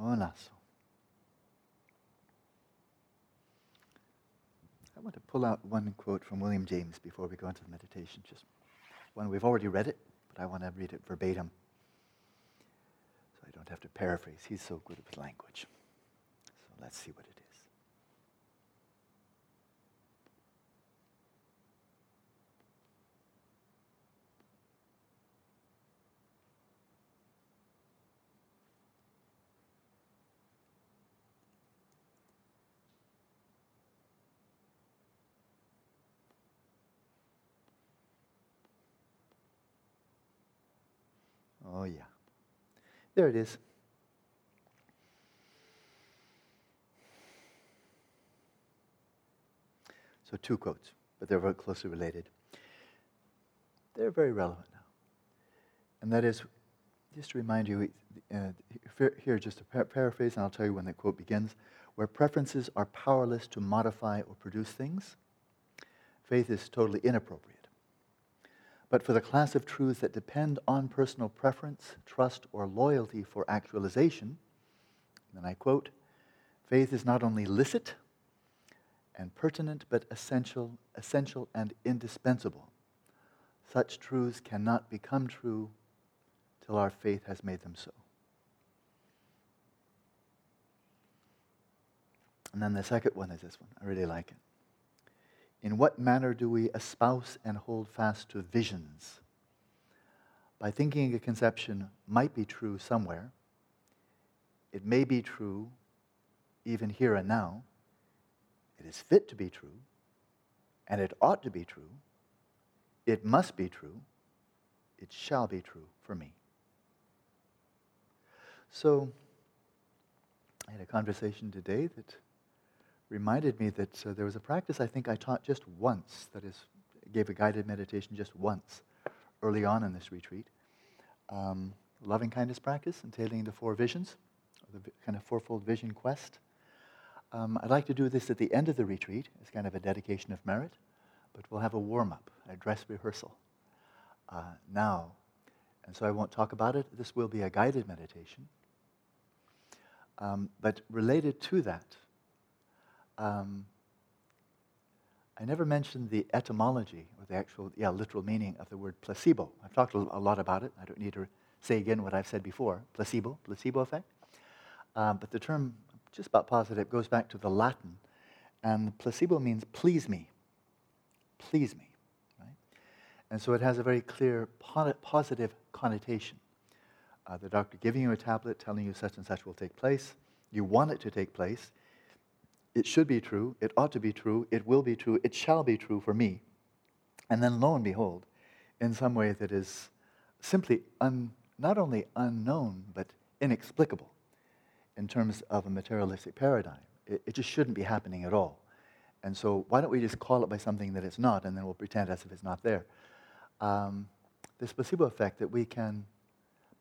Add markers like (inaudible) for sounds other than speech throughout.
Onaso. I want to pull out one quote from William James before we go into the meditation. Just one, we've already read it, but I want to read it verbatim so I don't have to paraphrase. He's so good with language. So let's see what it is. Oh, yeah. There it is. So, two quotes, but they're very closely related. They're very relevant now. And that is, just to remind you, uh, here, just a par- paraphrase, and I'll tell you when the quote begins. Where preferences are powerless to modify or produce things, faith is totally inappropriate but for the class of truths that depend on personal preference, trust, or loyalty for actualization, and I quote, faith is not only licit and pertinent, but essential, essential and indispensable. Such truths cannot become true till our faith has made them so. And then the second one is this one. I really like it. In what manner do we espouse and hold fast to visions? By thinking a conception might be true somewhere, it may be true even here and now, it is fit to be true, and it ought to be true, it must be true, it shall be true for me. So, I had a conversation today that reminded me that uh, there was a practice I think I taught just once, that is, gave a guided meditation just once early on in this retreat. Um, loving kindness practice, entailing the four visions, the kind of fourfold vision quest. Um, I'd like to do this at the end of the retreat as kind of a dedication of merit, but we'll have a warm up, a dress rehearsal uh, now. And so I won't talk about it. This will be a guided meditation. Um, but related to that, um, I never mentioned the etymology or the actual, yeah, literal meaning of the word placebo. I've talked a lot about it. I don't need to say again what I've said before. Placebo, placebo effect. Um, but the term, just about positive, goes back to the Latin. And placebo means please me. Please me. Right? And so it has a very clear positive connotation. Uh, the doctor giving you a tablet, telling you such and such will take place. You want it to take place it should be true, it ought to be true, it will be true, it shall be true for me. And then lo and behold, in some way that is simply un, not only unknown, but inexplicable in terms of a materialistic paradigm. It, it, just shouldn't be happening at all. And so, why don't we just call it by something that it's not, and then we'll pretend as if it's not there? Um, this placebo effect that we can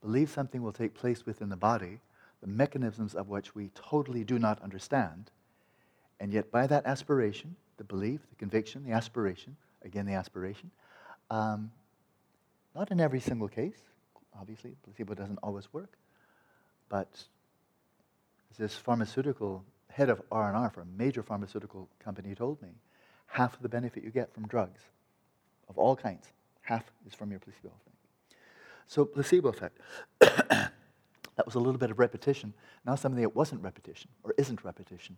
believe something will take place within the body, the mechanisms of which we totally do not understand and yet, by that aspiration, the belief, the conviction, the aspiration, again, the aspiration, um, not in every single case, obviously, placebo doesn't always work, but this pharmaceutical head of R&R for a major pharmaceutical company told me, half of the benefit you get from drugs of all kinds, half is from your placebo effect. So placebo effect. (coughs) that was a little bit of repetition. Now something that wasn't repetition or isn't repetition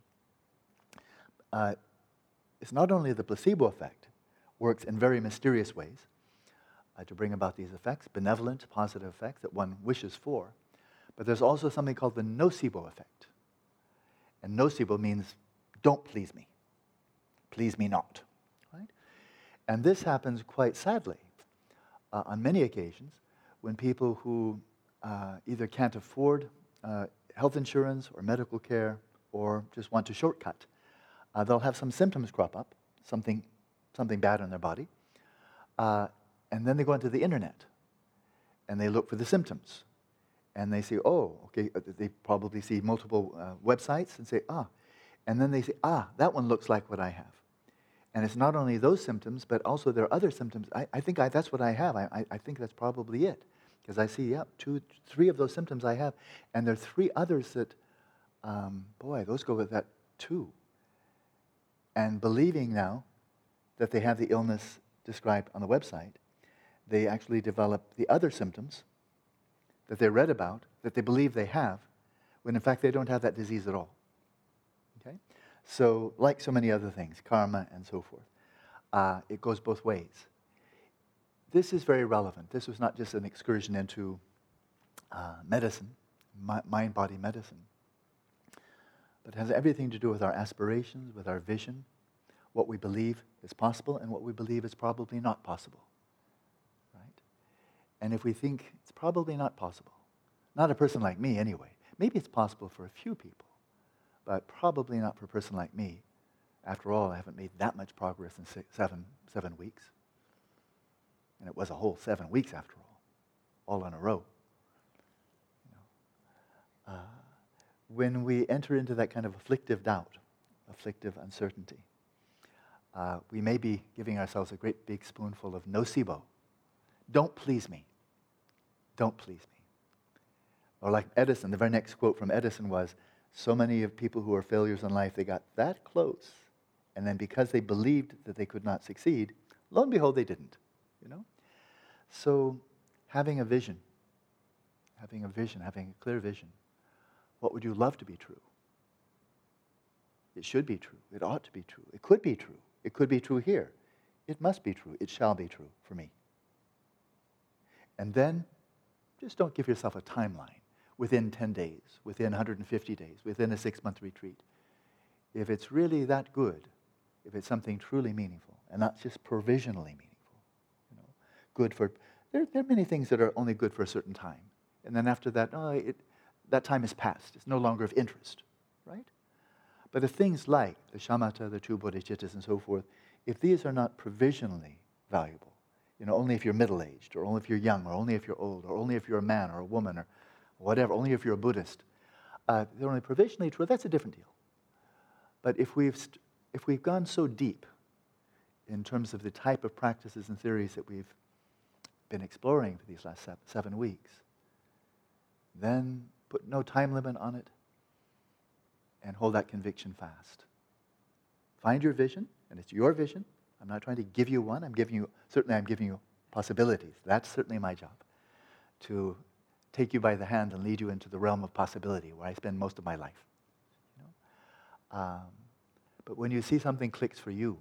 uh, it's not only the placebo effect works in very mysterious ways uh, to bring about these effects, benevolent, positive effects that one wishes for, but there's also something called the nocebo effect. And nocebo means don't please me, please me not. Right? And this happens quite sadly uh, on many occasions when people who uh, either can't afford uh, health insurance or medical care or just want to shortcut uh, they'll have some symptoms crop up, something, something bad in their body, uh, and then they go into the internet and they look for the symptoms. And they say, oh, okay, uh, they probably see multiple uh, websites and say, ah. And then they say, ah, that one looks like what I have. And it's not only those symptoms, but also there are other symptoms. I, I think I, that's what I have. I, I, I think that's probably it. Because I see, yeah, two, three of those symptoms I have. And there are three others that um, boy, those go with that too. And believing now that they have the illness described on the website, they actually develop the other symptoms that they read about, that they believe they have, when in fact they don't have that disease at all. Okay? So, like so many other things, karma and so forth, uh, it goes both ways. This is very relevant. This was not just an excursion into uh, medicine, mind body medicine, but has everything to do with our aspirations, with our vision, what we believe is possible, and what we believe is probably not possible. Right? And if we think it's probably not possible, not a person like me anyway, maybe it's possible for a few people, but probably not for a person like me. After all, I haven't made that much progress in six, seven, seven weeks. And it was a whole seven weeks after all, all in a row. You know, uh, when we enter into that kind of afflictive doubt, afflictive uncertainty, uh, we may be giving ourselves a great big spoonful of nocebo. Don't please me. Don't please me. Or like Edison, the very next quote from Edison was, so many of people who are failures in life, they got that close. And then because they believed that they could not succeed, lo and behold, they didn't. You know? So having a vision, having a vision, having a clear vision, what would you love to be true? It should be true. It ought to be true. It could be true. It could be true here. It must be true. It shall be true for me. And then just don't give yourself a timeline within 10 days, within 150 days, within a six month retreat. If it's really that good, if it's something truly meaningful and not just provisionally meaningful, you know, good for, there, there are many things that are only good for a certain time. And then after that, oh, it, that time is past. It's no longer of interest, right? But the things like the shamatha, the two bodhicittas, and so forth, if these are not provisionally valuable, you know, only if you're middle aged, or only if you're young, or only if you're old, or only if you're a man or a woman, or whatever, only if you're a Buddhist, uh, they're only provisionally true, that's a different deal. But if we've, st- if we've gone so deep in terms of the type of practices and theories that we've been exploring for these last seven weeks, then put no time limit on it, and hold that conviction fast. Find your vision, and it's your vision. I'm not trying to give you one. I'm giving you, certainly, I'm giving you possibilities. That's certainly my job to take you by the hand and lead you into the realm of possibility where I spend most of my life. You know? um, but when you see something clicks for you,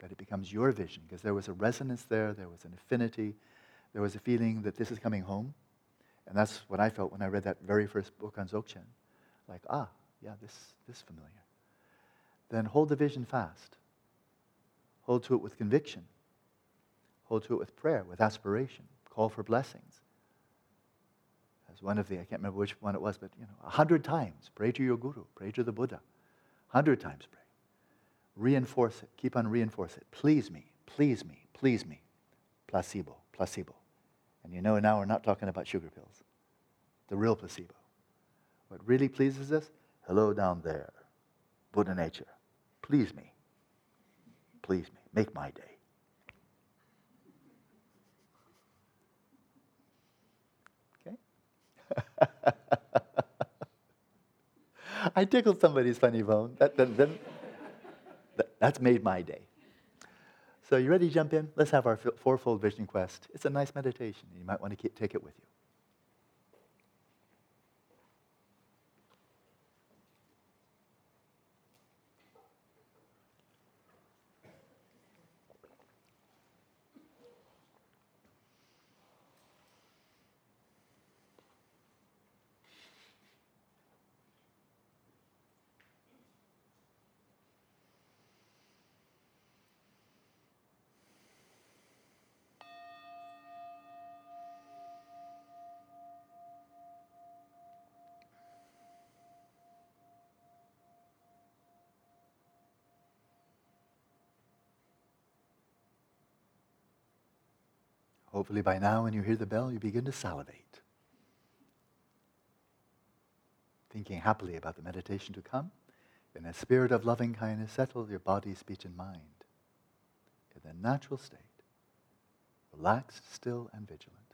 that it becomes your vision, because there was a resonance there, there was an affinity, there was a feeling that this is coming home. And that's what I felt when I read that very first book on Dzogchen. Like, ah, yeah, this, this is familiar. Then hold the vision fast. Hold to it with conviction. Hold to it with prayer, with aspiration. Call for blessings. As one of the, I can't remember which one it was, but you know, a hundred times pray to your guru, pray to the Buddha. Hundred times pray. Reinforce it. Keep on reinforce it. Please me, please me, please me. Placebo, placebo. And you know now we're not talking about sugar pills. The real placebo. What really pleases us Hello down there. Buddha nature. Please me. Please me. Make my day. Okay? (laughs) I tickled somebody's funny bone. That, that, that, that's made my day. So, you ready to jump in? Let's have our fourfold vision quest. It's a nice meditation. You might want to take it with you. Hopefully, by now, when you hear the bell, you begin to salivate, thinking happily about the meditation to come. In a spirit of loving kindness, settle your body, speech, and mind in a natural state, relaxed, still, and vigilant.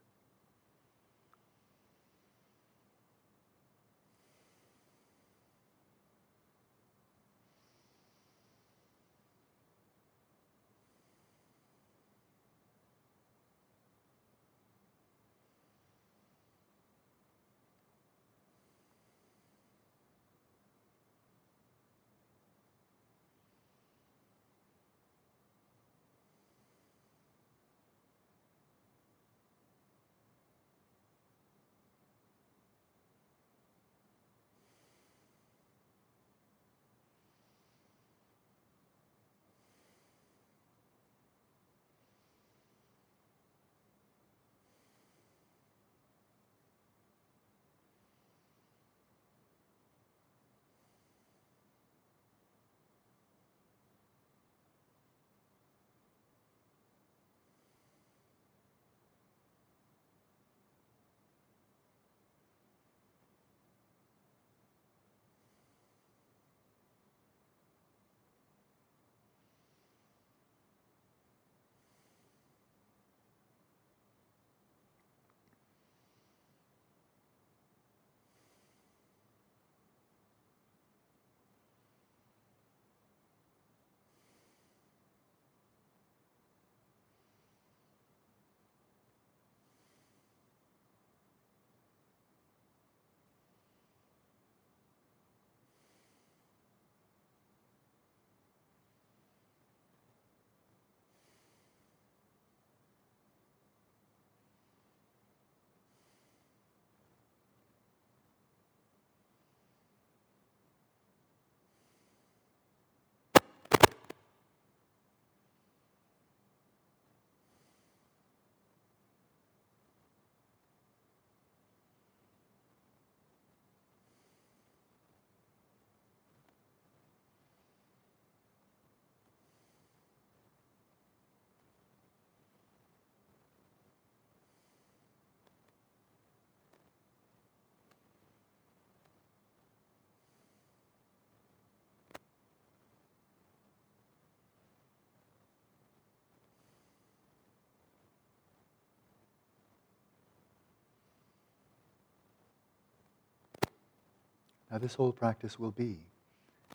Now, this whole practice will be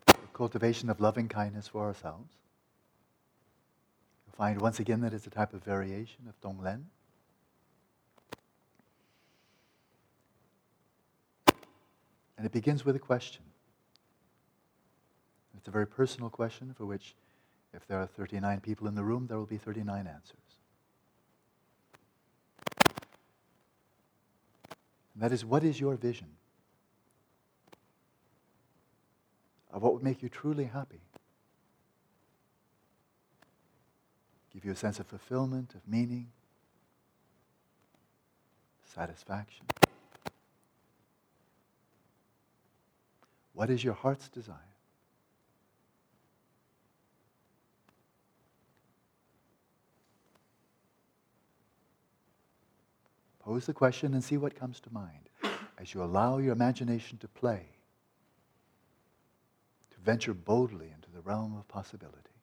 the cultivation of loving kindness for ourselves. You'll find once again that it's a type of variation of Tonglen. And it begins with a question. It's a very personal question for which, if there are 39 people in the room, there will be 39 answers. And that is, what is your vision of what would make you truly happy? Give you a sense of fulfillment, of meaning, satisfaction. What is your heart's desire? Pose the question and see what comes to mind as you allow your imagination to play, venture boldly into the realm of possibility.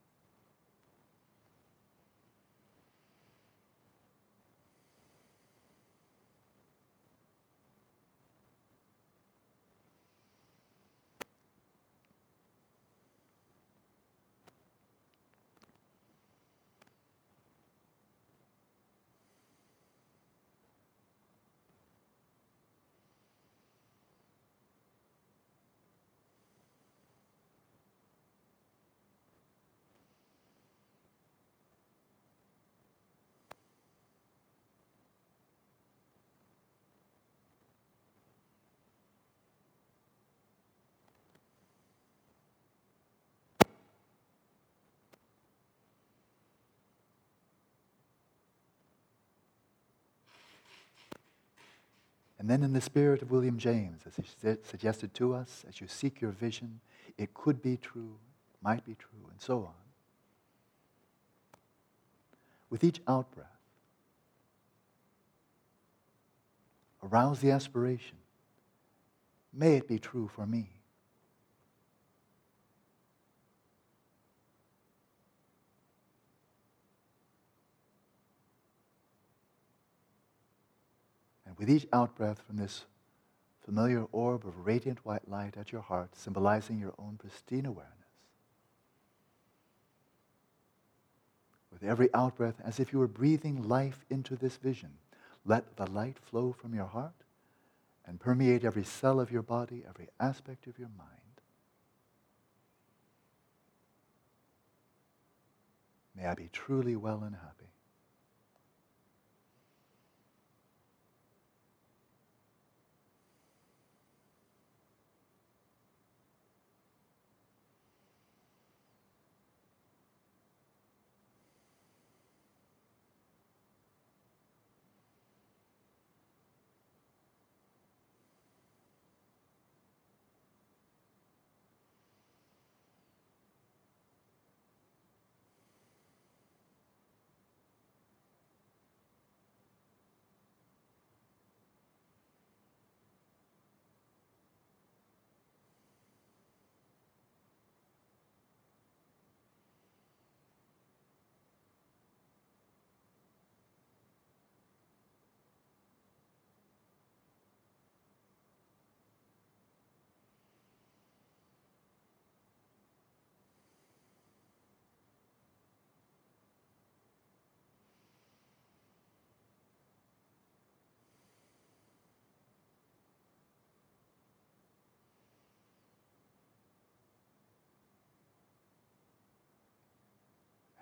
And then, in the spirit of William James, as he suggested to us, as you seek your vision, it could be true, might be true, and so on. With each out breath, arouse the aspiration. May it be true for me. And with each outbreath from this familiar orb of radiant white light at your heart, symbolizing your own pristine awareness, with every outbreath, as if you were breathing life into this vision, let the light flow from your heart and permeate every cell of your body, every aspect of your mind. May I be truly well and happy.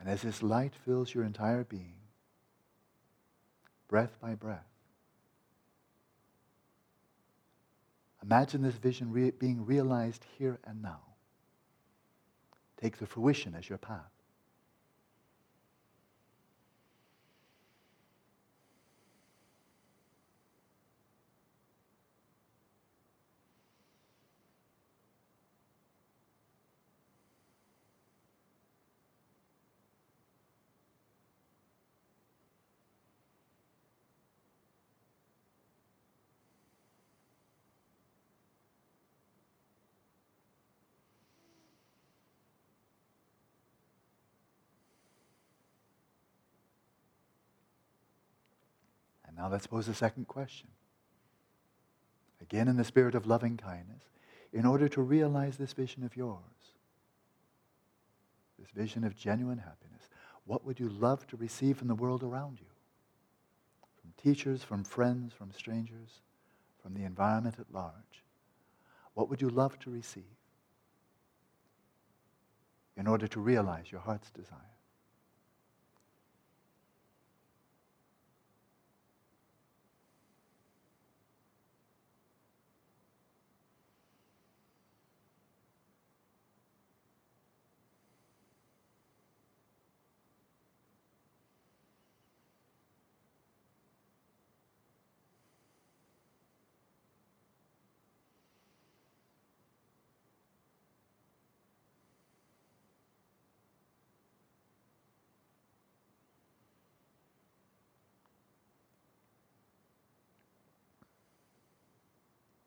And as this light fills your entire being, breath by breath, imagine this vision re- being realized here and now. Take the fruition as your path. And now let's pose the second question. Again, in the spirit of loving kindness, in order to realize this vision of yours, this vision of genuine happiness, what would you love to receive from the world around you? From teachers, from friends, from strangers, from the environment at large. What would you love to receive in order to realize your heart's desire?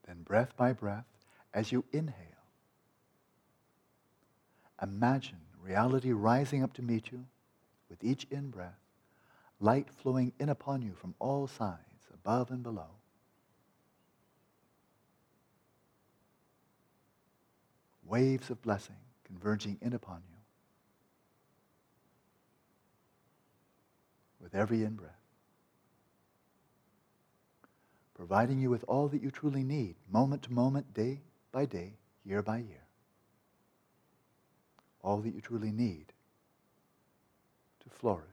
Then, breath by breath, as you inhale, imagine reality rising up to meet you with each in breath, light flowing in upon you from all sides, above and below. Waves of blessing converging in upon you with every in breath providing you with all that you truly need, moment to moment, day by day, year by year. All that you truly need to flourish.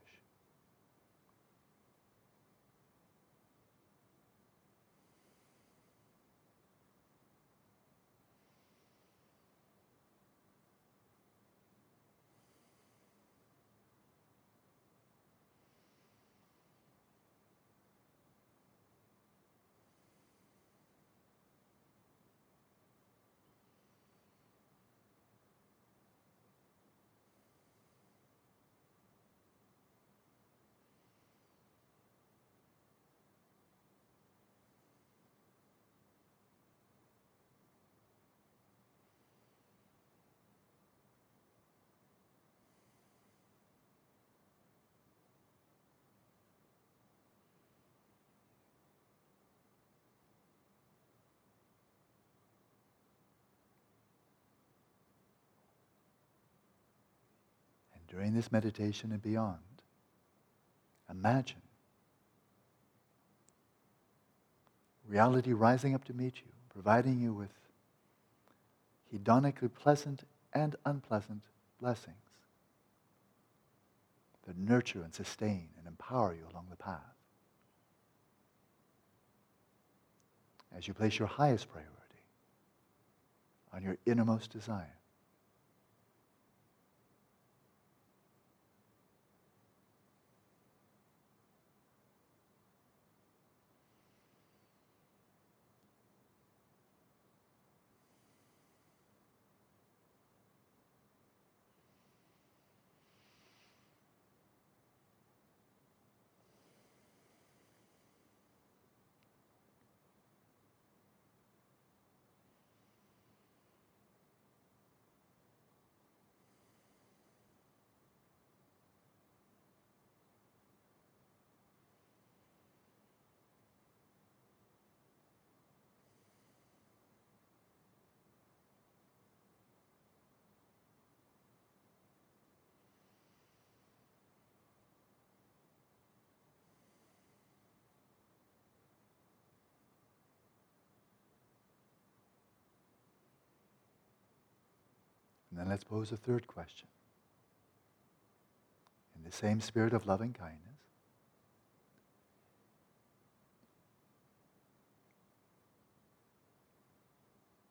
During this meditation and beyond, imagine reality rising up to meet you, providing you with hedonically pleasant and unpleasant blessings that nurture and sustain and empower you along the path. As you place your highest priority on your innermost desire. Then let's pose a third question. In the same spirit of loving kindness,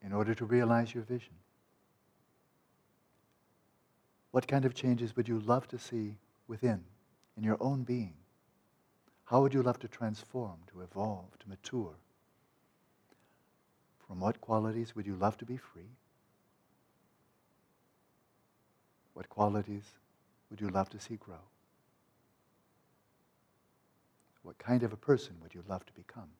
in order to realize your vision, what kind of changes would you love to see within, in your own being? How would you love to transform, to evolve, to mature? From what qualities would you love to be free? What qualities would you love to see grow? What kind of a person would you love to become?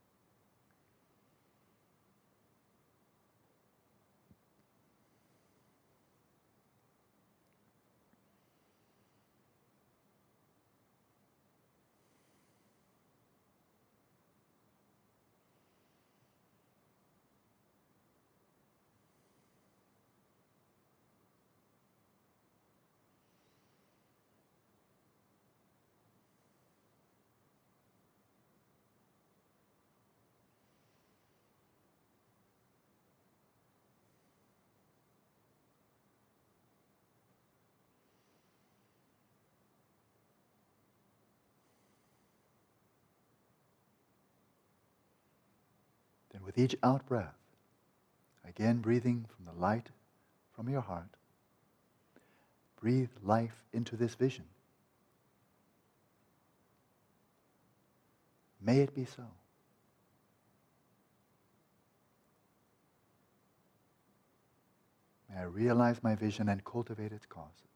With each out breath, again breathing from the light from your heart, breathe life into this vision. May it be so. May I realize my vision and cultivate its causes.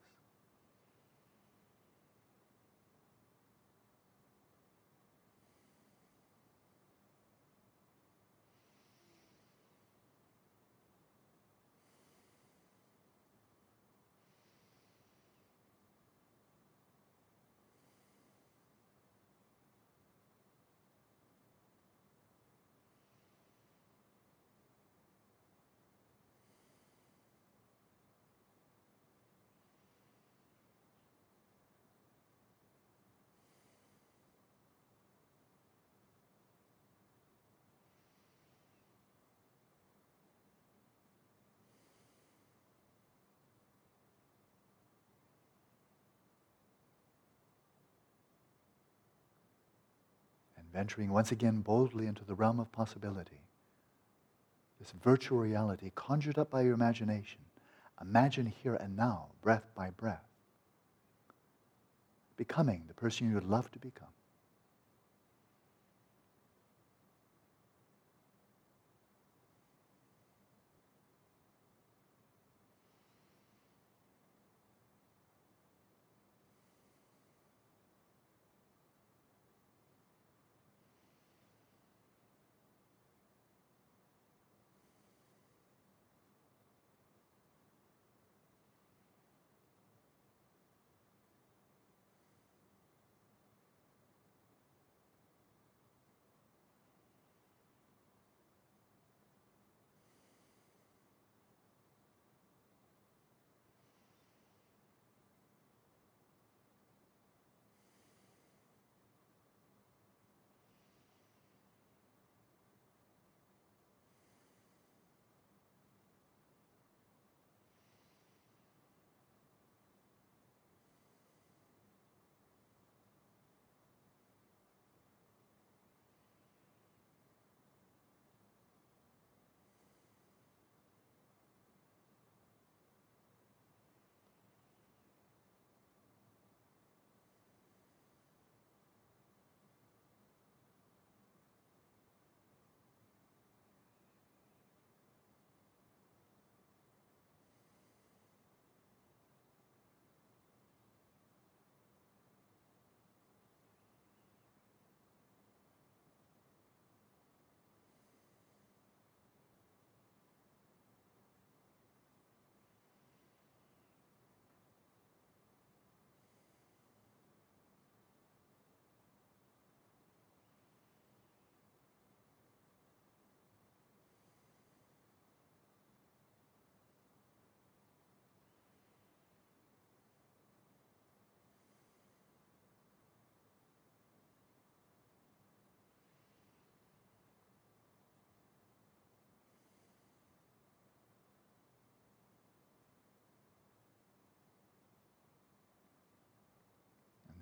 Venturing once again boldly into the realm of possibility. This virtual reality conjured up by your imagination. Imagine here and now, breath by breath, becoming the person you would love to become.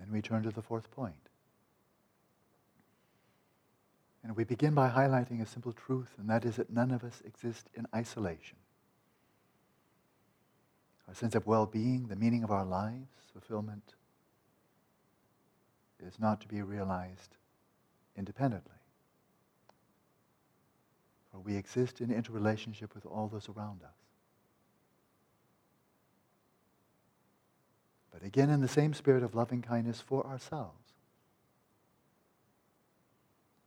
Then we turn to the fourth point. And we begin by highlighting a simple truth, and that is that none of us exist in isolation. Our sense of well being, the meaning of our lives, fulfillment, is not to be realized independently. For we exist in interrelationship with all those around us. But again in the same spirit of loving kindness for ourselves.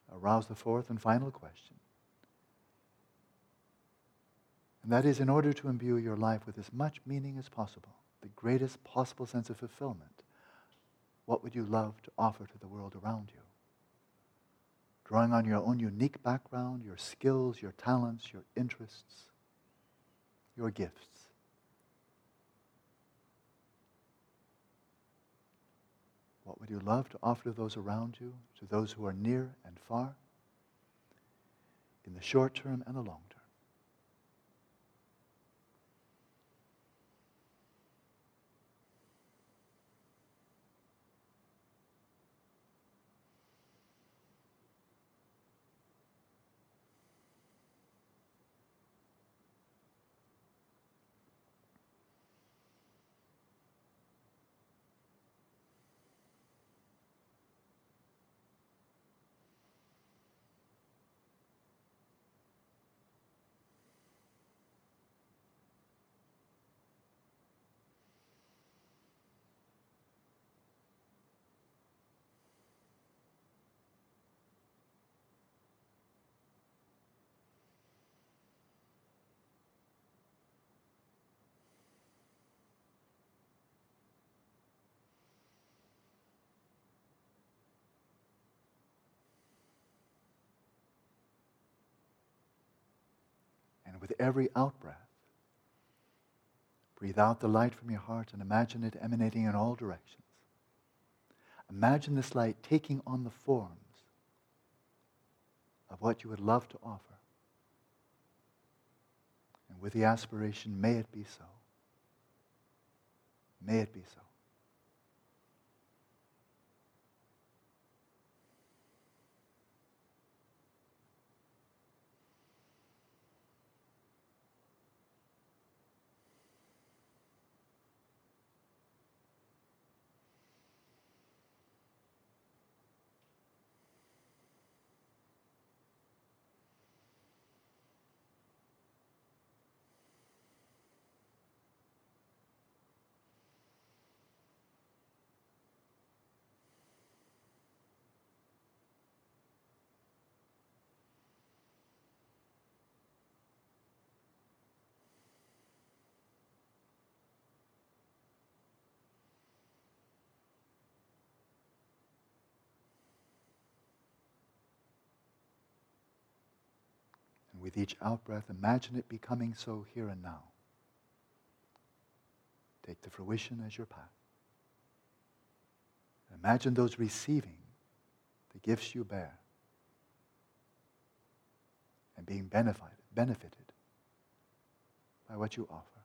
Arouse the fourth and final question. And that is in order to imbue your life with as much meaning as possible, the greatest possible sense of fulfillment, what would you love to offer to the world around you? Drawing on your own unique background, your skills, your talents, your interests, your gifts. What would you love to offer to those around you, to those who are near and far, in the short term and the long term? With every out breath, breathe out the light from your heart and imagine it emanating in all directions. Imagine this light taking on the forms of what you would love to offer. And with the aspiration, may it be so. May it be so. With each out breath, imagine it becoming so here and now. Take the fruition as your path. Imagine those receiving the gifts you bear and being benefited, benefited by what you offer.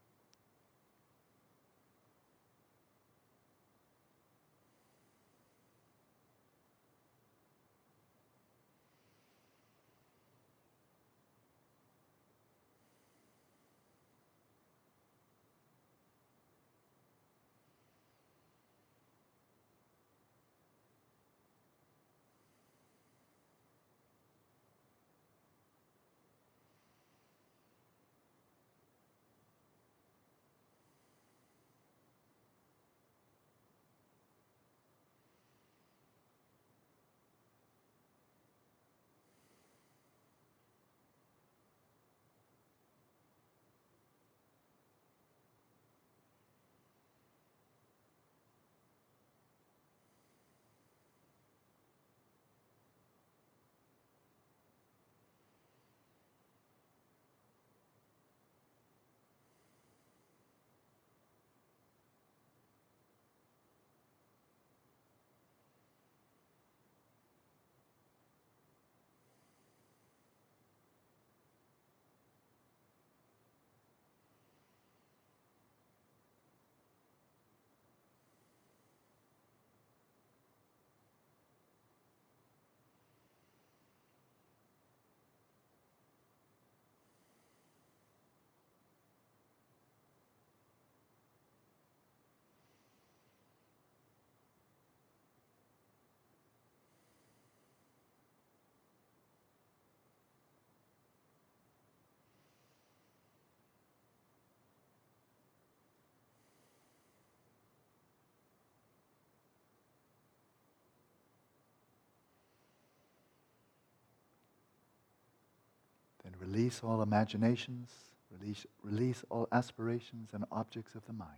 Release all imaginations, release, release all aspirations and objects of the mind.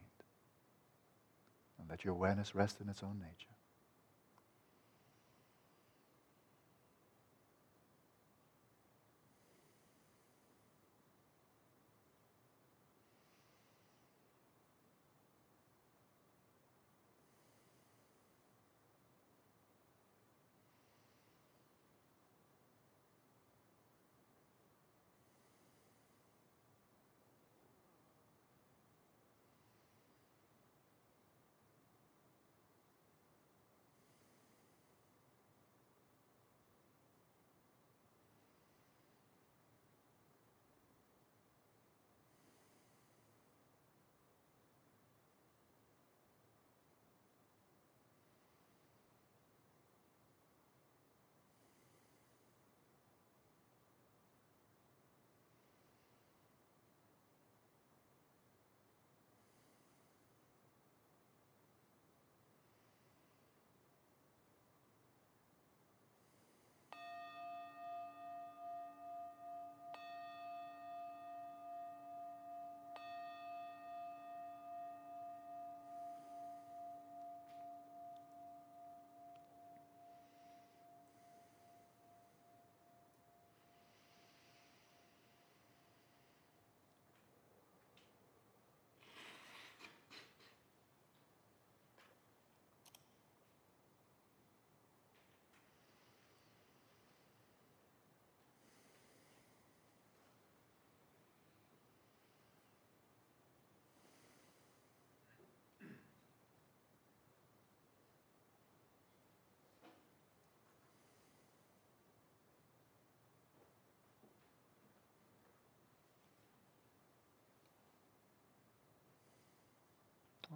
And let your awareness rest in its own nature.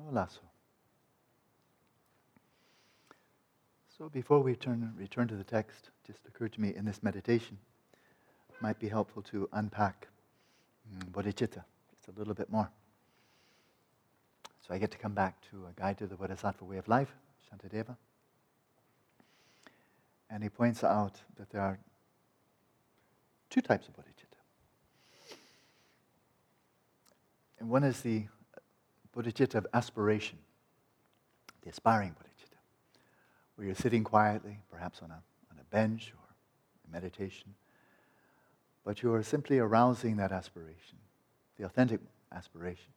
Olaso. So before we turn, return to the text, just occurred to me in this meditation, it might be helpful to unpack mm, bodhicitta just a little bit more. So I get to come back to a guide to the Bodhisattva way of life, Shantideva. And he points out that there are two types of bodhicitta. And one is the bodhicitta of aspiration, the aspiring bodhicitta, where you're sitting quietly, perhaps on a, on a bench or in meditation, but you are simply arousing that aspiration, the authentic aspiration,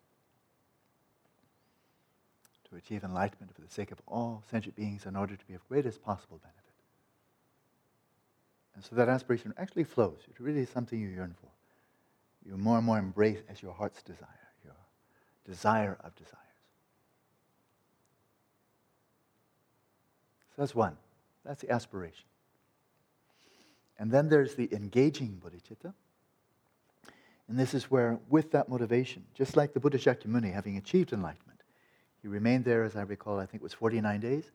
to achieve enlightenment for the sake of all sentient beings in order to be of greatest possible benefit. And so that aspiration actually flows. It really is something you yearn for. You more and more embrace as your heart's desire, desire of desires. So that's one. That's the aspiration. And then there's the engaging bodhicitta. And this is where, with that motivation, just like the Buddha Shakyamuni having achieved enlightenment, he remained there, as I recall, I think it was 49 days,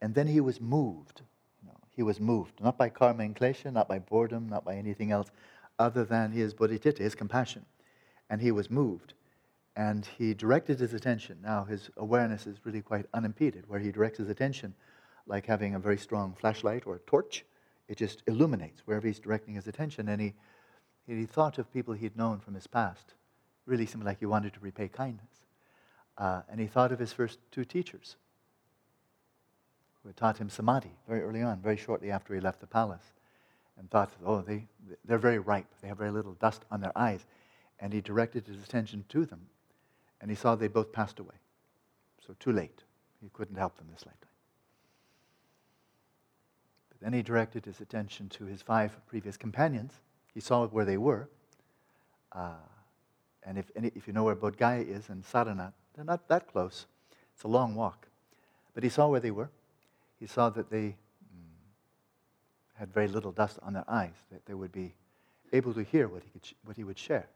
and then he was moved You know, he was moved, not by karma and klesha, not by boredom, not by anything else other than his bodhicitta, his compassion. And he was moved. And he directed his attention. Now, his awareness is really quite unimpeded, where he directs his attention like having a very strong flashlight or a torch. It just illuminates wherever he's directing his attention. And he, he thought of people he'd known from his past. Really seemed like he wanted to repay kindness. Uh, and he thought of his first two teachers, who had taught him samadhi very early on, very shortly after he left the palace, and thought, oh, they, they're very ripe. They have very little dust on their eyes. And he directed his attention to them, and he saw they both passed away. So too late. He couldn't help them this lifetime. But then he directed his attention to his five previous companions. He saw where they were. Uh, and if, if you know where Bodh Gaya is and Sarnath, they're not that close. It's a long walk. But he saw where they were he saw that they mm, had very little dust on their eyes, that they would be able to hear what he, could, what he would share.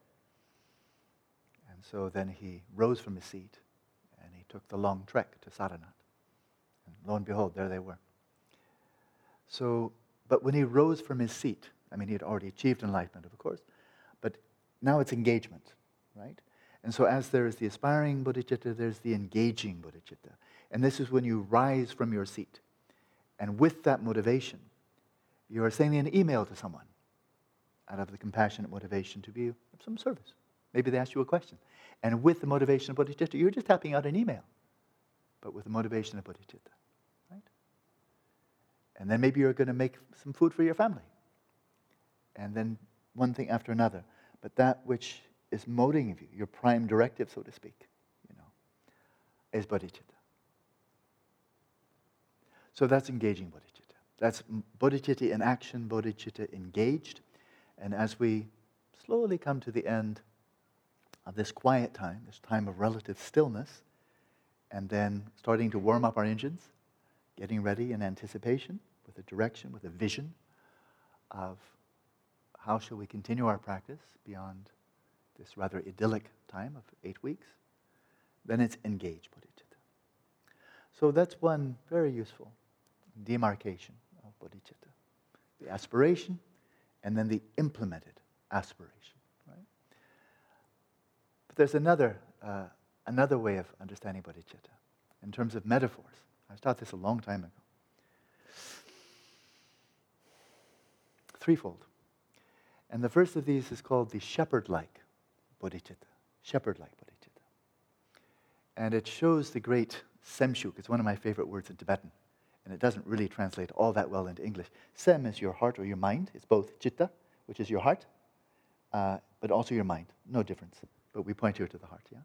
So then he rose from his seat and he took the long trek to Sarnath. And lo and behold, there they were. So, but when he rose from his seat, I mean, he had already achieved enlightenment, of course, but now it's engagement, right? And so, as there is the aspiring bodhicitta, there's the engaging bodhicitta. And this is when you rise from your seat. And with that motivation, you are sending an email to someone out of the compassionate motivation to be of some service. Maybe they ask you a question. And with the motivation of bodhicitta, you're just tapping out an email, but with the motivation of bodhicitta. Right? And then maybe you're going to make some food for your family. And then one thing after another. But that which is motivating you, your prime directive, so to speak, you know, is bodhicitta. So that's engaging bodhicitta. That's bodhicitta in action, bodhicitta engaged. And as we slowly come to the end of this quiet time, this time of relative stillness, and then starting to warm up our engines, getting ready in anticipation with a direction, with a vision of how shall we continue our practice beyond this rather idyllic time of eight weeks, then it's engage bodhicitta. So that's one very useful demarcation of bodhicitta the aspiration and then the implemented aspiration. But there's another, uh, another way of understanding bodhicitta in terms of metaphors. I taught this a long time ago. Threefold. And the first of these is called the shepherd like bodhicitta. Shepherd like bodhicitta. And it shows the great semshuk. It's one of my favorite words in Tibetan and it doesn't really translate all that well into English. Sem is your heart or your mind. It's both chitta, which is your heart, uh, but also your mind. No difference. But we point here to the heart, yeah?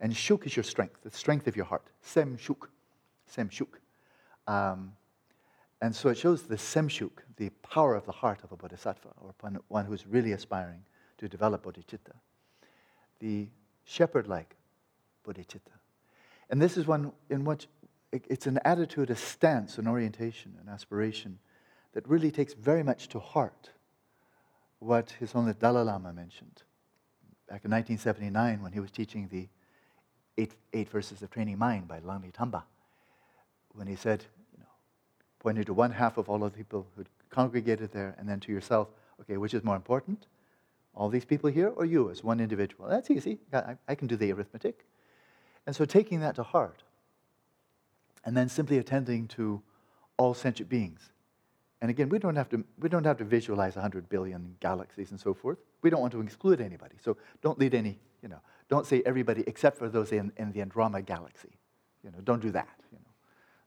And shuk is your strength, the strength of your heart. Sem shuk. Sem shuk. Um, and so it shows the semshuk, the power of the heart of a bodhisattva, or one who's really aspiring to develop bodhicitta. The shepherd like bodhicitta. And this is one in which it's an attitude, a stance, an orientation, an aspiration that really takes very much to heart what His Holiness Dalai Lama mentioned back in 1979 when he was teaching the eight, eight verses of training mind by Langri Tangpa, when he said, you know, pointed to one half of all of the people who congregated there, and then to yourself, okay, which is more important? All these people here or you as one individual? That's easy. I, I can do the arithmetic. And so taking that to heart, and then simply attending to all sentient beings. And again, we don't have to, we don't have to visualize 100 billion galaxies and so forth. We don't want to exclude anybody. So don't lead any, you know, don't say everybody except for those in, in the Andromeda galaxy. You know, don't do that. You know.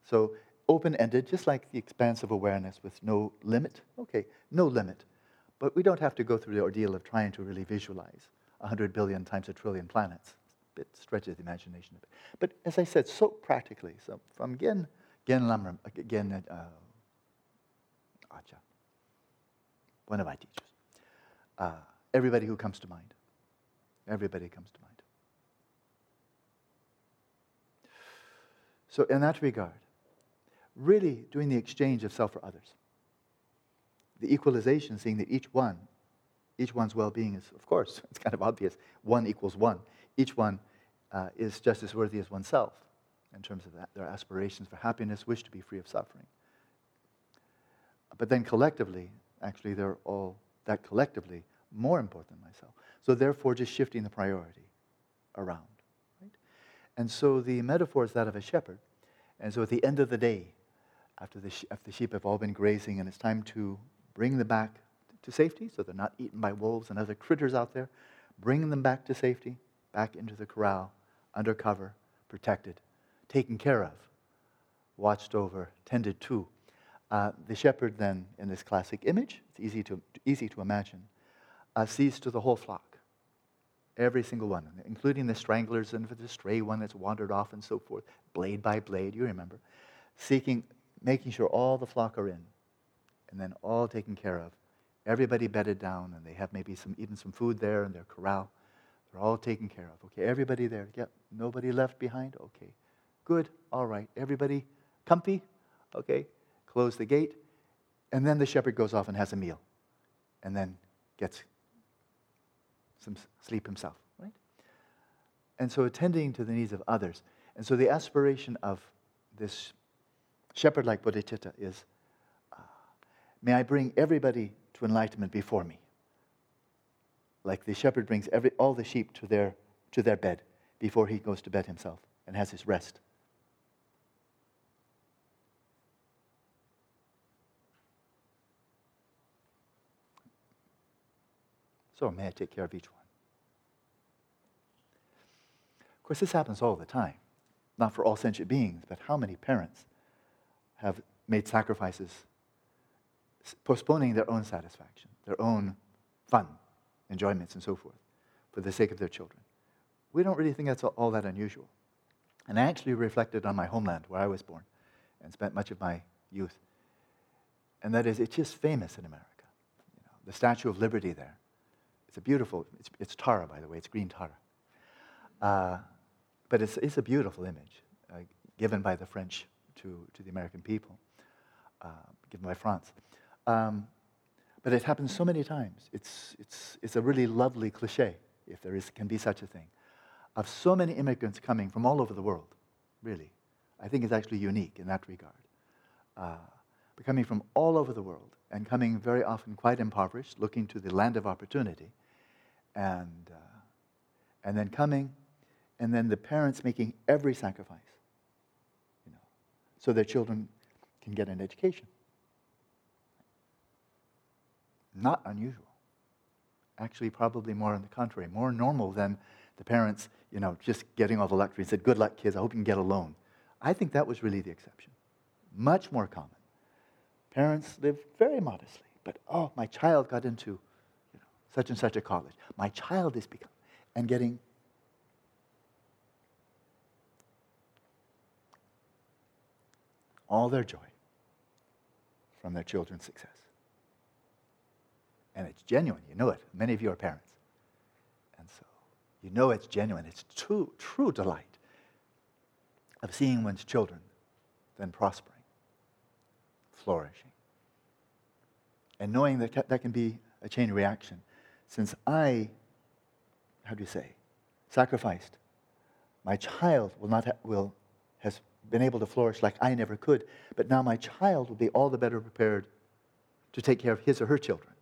So open-ended, just like the expanse of awareness with no limit. Okay, no limit. But we don't have to go through the ordeal of trying to really visualize 100 billion times a trillion planets. It stretches the imagination a bit. But as I said, so practically, so from Gen, Gen Lamrimpa, Gen uh, One of my teachers, uh, everybody who comes to mind. Everybody comes to mind. So, in that regard, really doing the exchange of self for others, the equalization, seeing that each one, each one's well being is, of course, (laughs) it's kind of obvious, one equals one. Each one uh, is just as worthy as oneself in terms of that, their aspirations for happiness, wish to be free of suffering. But then collectively, actually, they're all that collectively more important than myself. So therefore, just shifting the priority around. Right? And so the metaphor is that of a shepherd. And so at the end of the day, after the, after the sheep have all been grazing and it's time to bring them back to safety so they're not eaten by wolves and other critters out there, bring them back to safety, back into the corral, under cover, protected, taken care of, watched over, tended to. Uh, the shepherd then, in this classic image, it's easy to, easy to imagine, uh, sees to the whole flock. Every single one, including the stranglers and the stray one that's wandered off and so forth, blade by blade, you remember, seeking, making sure all the flock are in, and then all taken care of. Everybody bedded down, and they have maybe some, even some food there in their corral. They're all taken care of. Okay, everybody there. Yep, nobody left behind. Okay, good. All right, everybody comfy. Okay, close the gate, and then the shepherd goes off and has a meal, and then gets some sleep himself, right? And so attending to the needs of others. And so the aspiration of this shepherd like bodhicitta is uh, may I bring everybody to enlightenment before me. Like the shepherd brings every, all the sheep to their, to their bed before he goes to bed himself and has his rest. So may I take care of each one. Of course, this happens all the time. Not for all sentient beings, but how many parents have made sacrifices, postponing their own satisfaction, their own fun, enjoyments, and so forth, for the sake of their children? We don't really think that's all that unusual. And I actually reflected on my homeland where I was born and spent much of my youth. And that is, it's just famous in America. You know, the Statue of Liberty there it's a beautiful, it's, it's Tara, by the way, it's green Tara. Uh, but it's, it's a beautiful image uh, given by the French to, to the American people, uh, given by France. Um, but it happens so many times. It's, it's, it's a really lovely cliche, if there is, can be such a thing, of so many immigrants coming from all over the world, really. I think it's actually unique in that regard. Uh, but coming from all over the world and coming very often quite impoverished, looking to the land of opportunity and, uh, and then coming, and then the parents making every sacrifice, you know, so their children can get an education. Not unusual. Actually, probably more on the contrary, more normal than the parents, you know, just getting all the luxury and said, "Good luck, kids. I hope you can get a loan." I think that was really the exception. Much more common. Parents live very modestly, but oh, my child got into such and such a college. My child is becoming, and getting all their joy from their children's success. And it's genuine, you know it. Many of you are parents. And so you know it's genuine. It's true, true delight of seeing one's children then prospering, flourishing. And knowing that that can be a chain reaction since I, how do you say, sacrificed My child will not ha- will has been able to flourish like I never could, but now my child will be all the better prepared to take care of his or her children.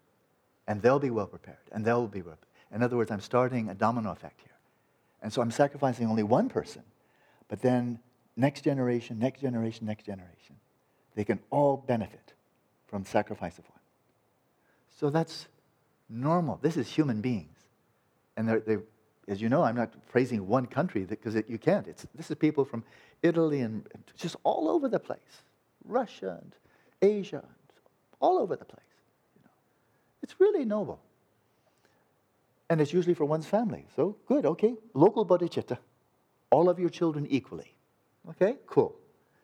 And they'll be well prepared, and they'll be. In other words, I'm starting a domino effect here. And so I'm sacrificing only one person, but then next generation, next generation, next generation, they can all benefit from sacrifice of one. So that's normal. This is human beings. And they're, they're, as you know, I'm not praising one country because you can't. It's, this is people from Italy and just all over the place Russia and Asia, and all over the place. You know. It's really noble. And it's usually for one's family. So good, okay. Local bodhicitta. All of your children equally. Okay, cool.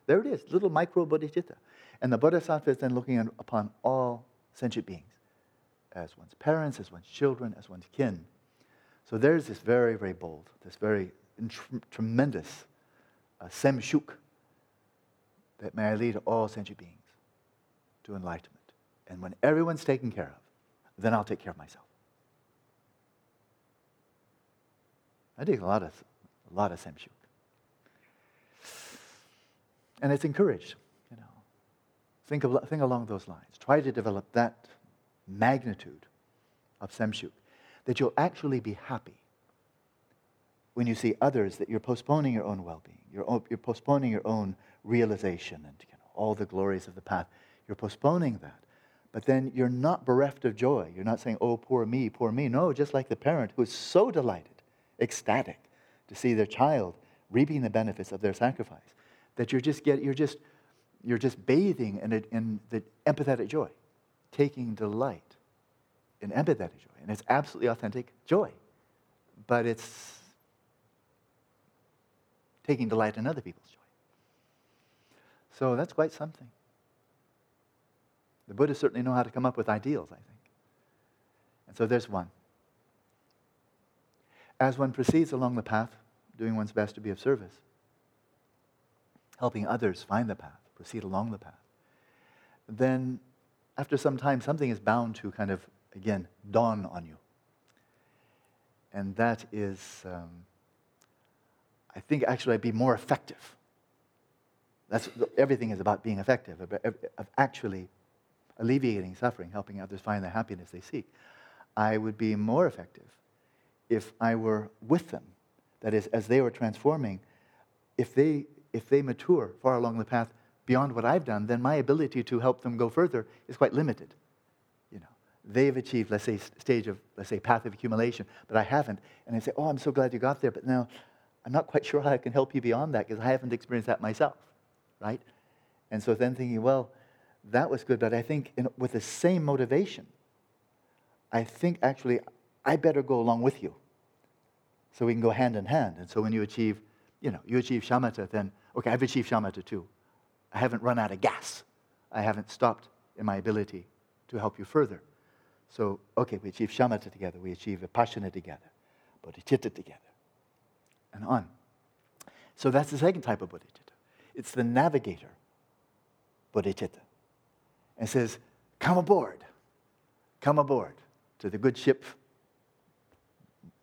There it is, little micro bodhicitta. And the bodhisattva is then looking upon all sentient beings as one's parents, as one's children, as one's kin. So there's this very, very bold, this very tr- tremendous uh, semshuk that may I lead all sentient beings to enlightenment. And when everyone's taken care of, then I'll take care of myself. I take a lot of, a lot of semshuk. And it's encouraged, you know. Think, of, think along those lines. Try to develop that magnitude of semshuk, that you'll actually be happy when you see others that you're postponing your own well-being, you're, oh, you're postponing your own realization and you know, all the glories of the path. You're postponing that. But then you're not bereft of joy. You're not saying, oh, poor me, poor me. No, just like the parent who is so delighted, ecstatic to see their child reaping the benefits of their sacrifice, that you're just, get, you're just, you're just bathing in, it, in the empathetic joy taking delight in empathetic joy. And it's absolutely authentic joy. But it's taking delight in other people's joy. So that's quite something. The Buddhists certainly know how to come up with ideals, I think. And so there's one. As one proceeds along the path, doing one's best to be of service, helping others find the path, proceed along the path, then after some time, something is bound to kind of, again, dawn on you. And that is, um, I think, actually, I'd be more effective. That's, everything is about being effective, of actually alleviating suffering, helping others find the happiness they seek. I would be more effective if I were with them. That is, as they were transforming, if they, if they mature far along the path, beyond what I've done, then my ability to help them go further is quite limited. You know, they've achieved, let's say, stage of, let's say, path of accumulation, but I haven't. And I say, oh, I'm so glad you got there, but now I'm not quite (laughs) sure how I can help you beyond that because I haven't experienced that myself, right? And so then thinking, well, that was good, but I think in, with the same motivation, I think actually I better go along with you so we can go hand in hand. And so when you achieve, you know, you achieve shamatha, then, okay, I've achieved shamatha too. I haven't run out of gas. I haven't stopped in my ability to help you further. So, okay, we achieve shamatha together, we achieve vipassana together, bodhicitta together, and on. So that's the second type of bodhicitta. It's the navigator bodhicitta. And says, come aboard, come aboard to the good ship,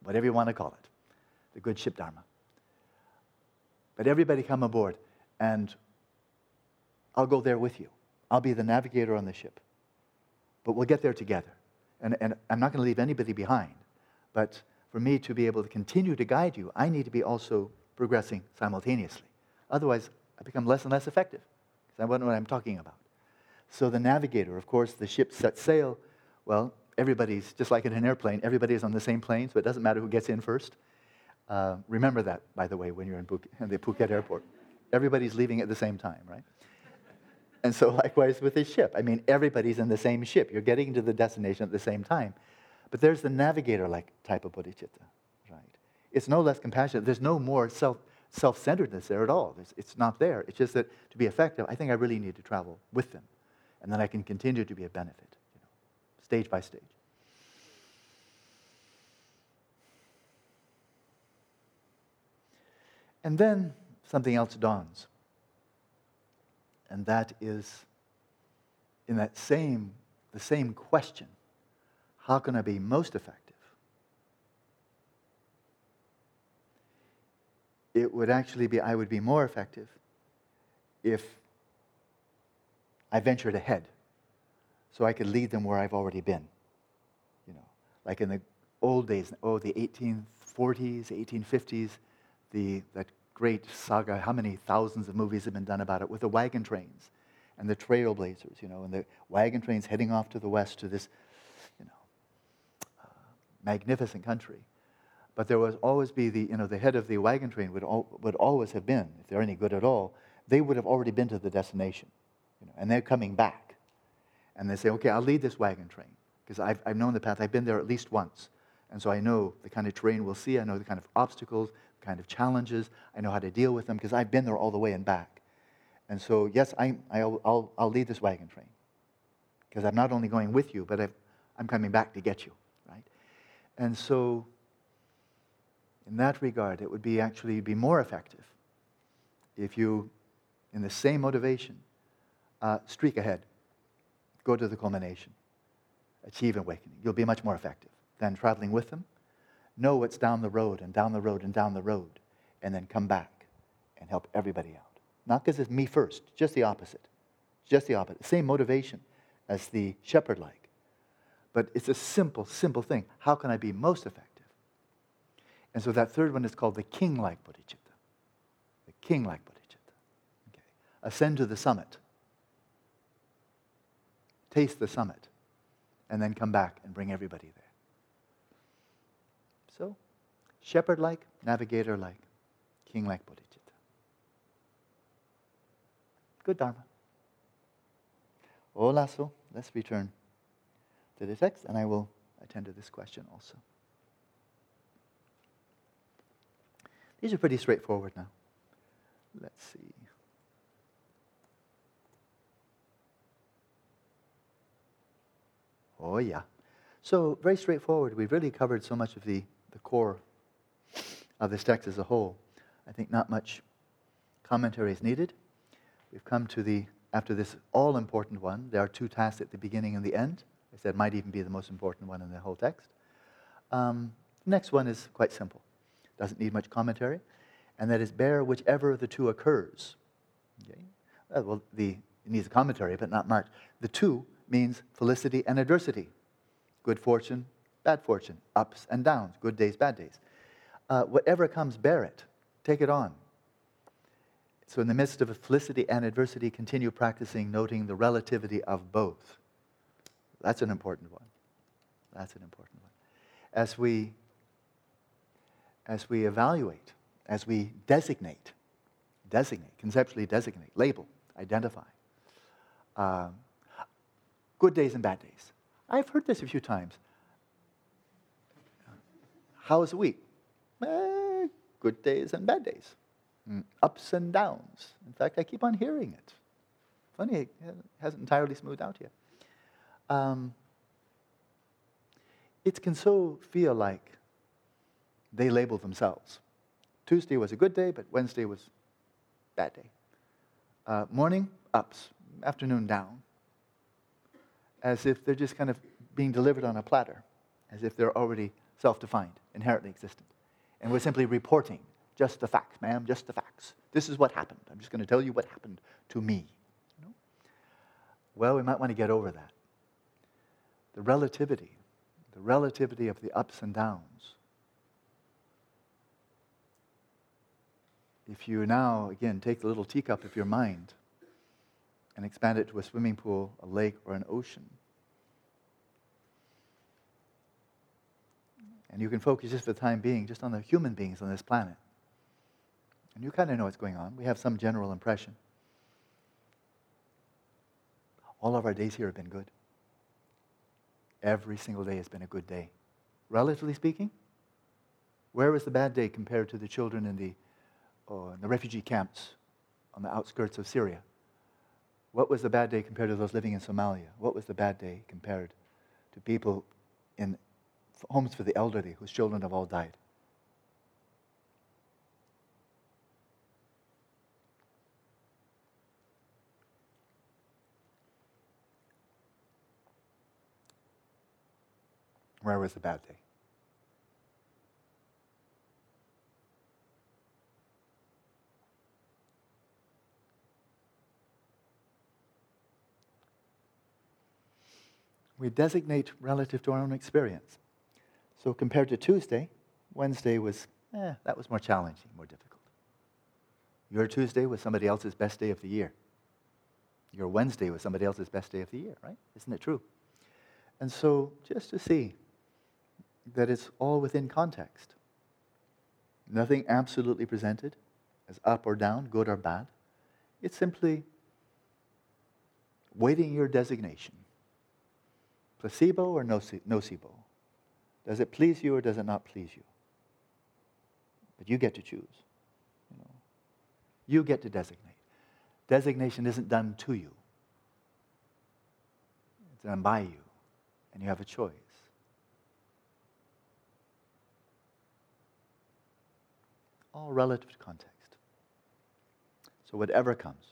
whatever you want to call it, the good ship Dharma. But everybody come aboard, and I'll go there with you. I'll be the navigator on the ship. But we'll get there together. And, and I'm not going to leave anybody behind. But for me to be able to continue to guide you, I need to be also progressing simultaneously. Otherwise, I become less and less effective because I don't know what I'm talking about. So the navigator, of course, the ship sets sail. Well, everybody's just like in an airplane, everybody is on the same plane, so it doesn't matter who gets in first. Uh, remember that, by the way, when you're in, Phuket, in the Phuket airport. Everybody's leaving at the same time, right? And so, (laughs) likewise with this ship. I mean, everybody's in the same ship. You're getting to the destination at the same time. But there's the navigator like type of bodhicitta, right? It's no less compassionate. There's no more self self centeredness there at all. It's, it's not there. It's just that to be effective, I think I really need to travel with them. And then I can continue to be a benefit, you know, stage by stage. And then something else dawns and that is in that same, the same question how can I be most effective? it would actually be, I would be more effective if I ventured ahead so I could lead them where I've already been. You know, like in the old days, oh, the 1840s, 1850s, the, that great saga, how many thousands of movies have been done about it with the wagon trains and the trailblazers, you know, and the wagon trains heading off to the west to this, you know, uh, magnificent country. But there would always be the, you know, the head of the wagon train would, al- would always have been, if they're any good at all, they would have already been to the destination. You know, and they're coming back. And they say, okay, I'll lead this wagon train because I've, I've known the path. I've been there at least once. And so I know the kind of terrain we'll see. I know the kind of obstacles, kind of challenges. I know how to deal with them because I've been there all the way and back. And so, yes, I, I'll, I'll, I'll lead this wagon train because I'm not only going with you, but i I'm coming back to get you, right? And so in that regard, it would be actually be more effective if you, in the same motivation, uh, streak ahead, go to the culmination, achieve awakening. You'll be much more effective than traveling with them. Know what's down the road and down the road and down the road, and then come back and help everybody out. Not because it's me first, just the opposite. Just the opposite. Same motivation as the shepherd like. But it's a simple, simple thing. How can I be most effective? And so that third one is called the king like bodhicitta. The king like bodhicitta. Okay. Ascend to the summit. Taste the summit. And then come back and bring everybody there. So, shepherd like, navigator like, king like bodhicitta. Good Dharma. Hola, Lasso, let's return to the text, and I will attend to this question also. These are pretty straightforward now. Let's see. Oh, yeah. So, very straightforward. We've really covered so much of the, the core of this text as a whole. I think not much commentary is needed. We've come to the, after this all important one, there are two tasks at the beginning and the end. I said might even be the most important one in the whole text. Um, the next one is quite simple doesn't need much commentary, and that is bear whichever of the two occurs. Okay? Uh, well, the, it needs a commentary, but not much. The two means felicity and adversity, good fortune, bad fortune, ups and downs, good days, bad days. Uh, whatever comes, bear it, take it on. So, in the midst of felicity and adversity, continue practicing noting the relativity of both. That's an important one. That's an important one. As we as we evaluate, as we designate, designate, conceptually designate, label, identify. Um, good days and bad days. I've heard this a few times. How was the week? Eh, good days and bad days. Mm, ups and downs. In fact, I keep on hearing it. Funny, it hasn't entirely smoothed out yet. Um, it can so feel like they label themselves. Tuesday was a good day, but Wednesday was bad day. Uh, morning, ups. Afternoon, down. As if they're just kind of being delivered on a platter, as if they're already self defined, inherently existent. And we're simply reporting just the facts, ma'am, just the facts. This is what happened. I'm just going to tell you what happened to me. You know? Well, we might want to get over that. The relativity, the relativity of the ups and downs if you now, again, take the little teacup of your mind and expand it to a swimming pool, a lake, or an ocean, and you can focus just for the time being just on the human beings on this planet, and you kind of know what's going on. We have some general impression. All of our days here have been good. Every single day has been a good day. Relatively speaking, where was the bad day compared to the children in the or in the refugee camps on the outskirts of Syria. What was the bad day compared to those living in Somalia? What was the bad day compared to people in homes for the elderly whose children have all died. Where was the bad day? we designate relative to our own experience. So compared to Tuesday, Wednesday was, eh, that was more challenging, more difficult. Your Tuesday was somebody else's best day of the year. Your Wednesday was somebody else's best day of the year, right? Isn't it true? And so just to see that it's all within context. Nothing absolutely presented as up or down, good or bad. It's simply waiting your designation. Placebo or nocebo? Does it please you or does it not please you? But you get to choose. You, know. you get to designate. Designation isn't done to you. It's done by you. And you have a choice. All relative to context. So whatever comes.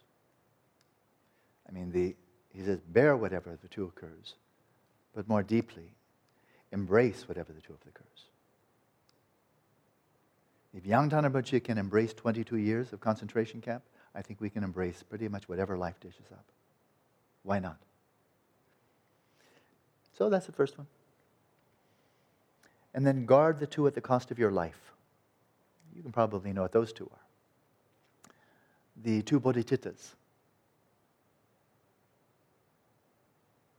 I mean, the, he says, bear whatever the two occurs, but more deeply, embrace whatever the two of the occurs. If Yangthang Rinpoche can embrace 22 years of concentration camp, I think we can embrace pretty much whatever life dishes up. Why not? So that's the first one. And then guard the two at the cost of your life. You can probably know what those two are the two bodhicittas.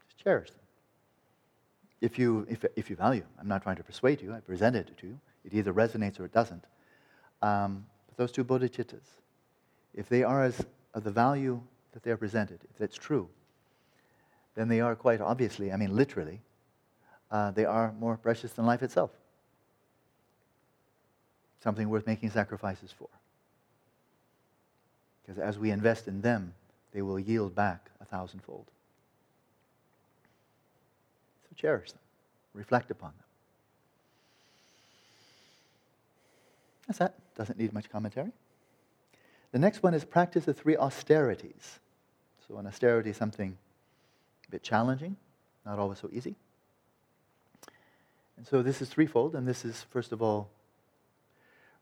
Just cherish them. If you, if, if you value, I'm not trying to persuade you, I presented it to you. It either resonates or it doesn't. Um, but those two bodhicittas, if they are as of the value that they are presented, if that's true, then they are quite obviously, I mean literally, uh, they are more precious than life itself. Something worth making sacrifices for. Because as we invest in them, they will yield back a thousandfold. Cherish them, reflect upon them. That's that. Doesn't need much commentary. The next one is practice the three austerities. So, an austerity is something a bit challenging, not always so easy. And so, this is threefold, and this is, first of all,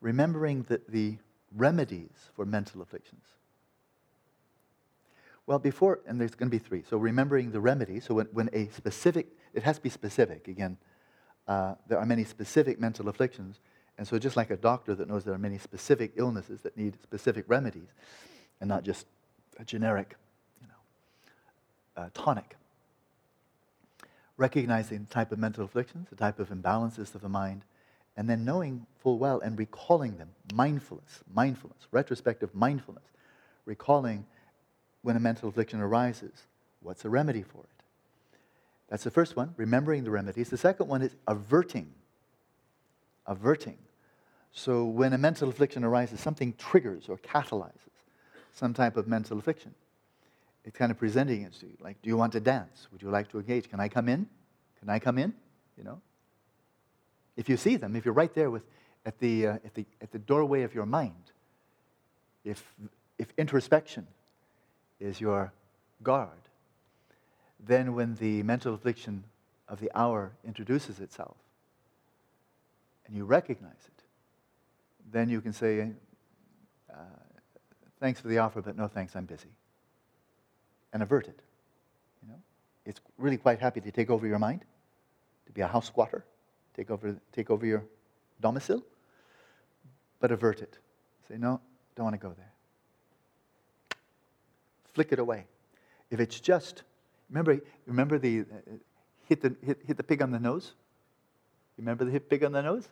remembering that the remedies for mental afflictions. Well, before, and there's going to be three. So remembering the remedy, So when, when a specific, it has to be specific. Again, uh, there are many specific mental afflictions. And so just like a doctor that knows there are many specific illnesses that need specific remedies and not just a generic, you know, uh, tonic. Recognizing the type of mental afflictions, the type of imbalances of the mind, and then knowing full well and recalling them. Mindfulness, mindfulness, retrospective mindfulness. Recalling when a mental affliction arises, what's the remedy for it? That's the first one, remembering the remedies. The second one is averting. Averting. So when a mental affliction arises, something triggers or catalyzes some type of mental affliction. It's kind of presenting it to you. Like, do you want to dance? Would you like to engage? Can I come in? Can I come in? You know? If you see them, if you're right there with, at, the, uh, at, the, at the doorway of your mind, if, if introspection is your guard, then when the mental affliction of the hour introduces itself and you recognize it, then you can say, uh, Thanks for the offer, but no thanks, I'm busy. And avert it. You know? It's really quite happy to take over your mind, to be a house squatter take over, take over your domicile, but avert it. Say, no, don't want to go there. Flick it away. If it's just, remember, remember the, uh, hit, the hit, hit the pig on the nose? Remember the hit pig on the nose?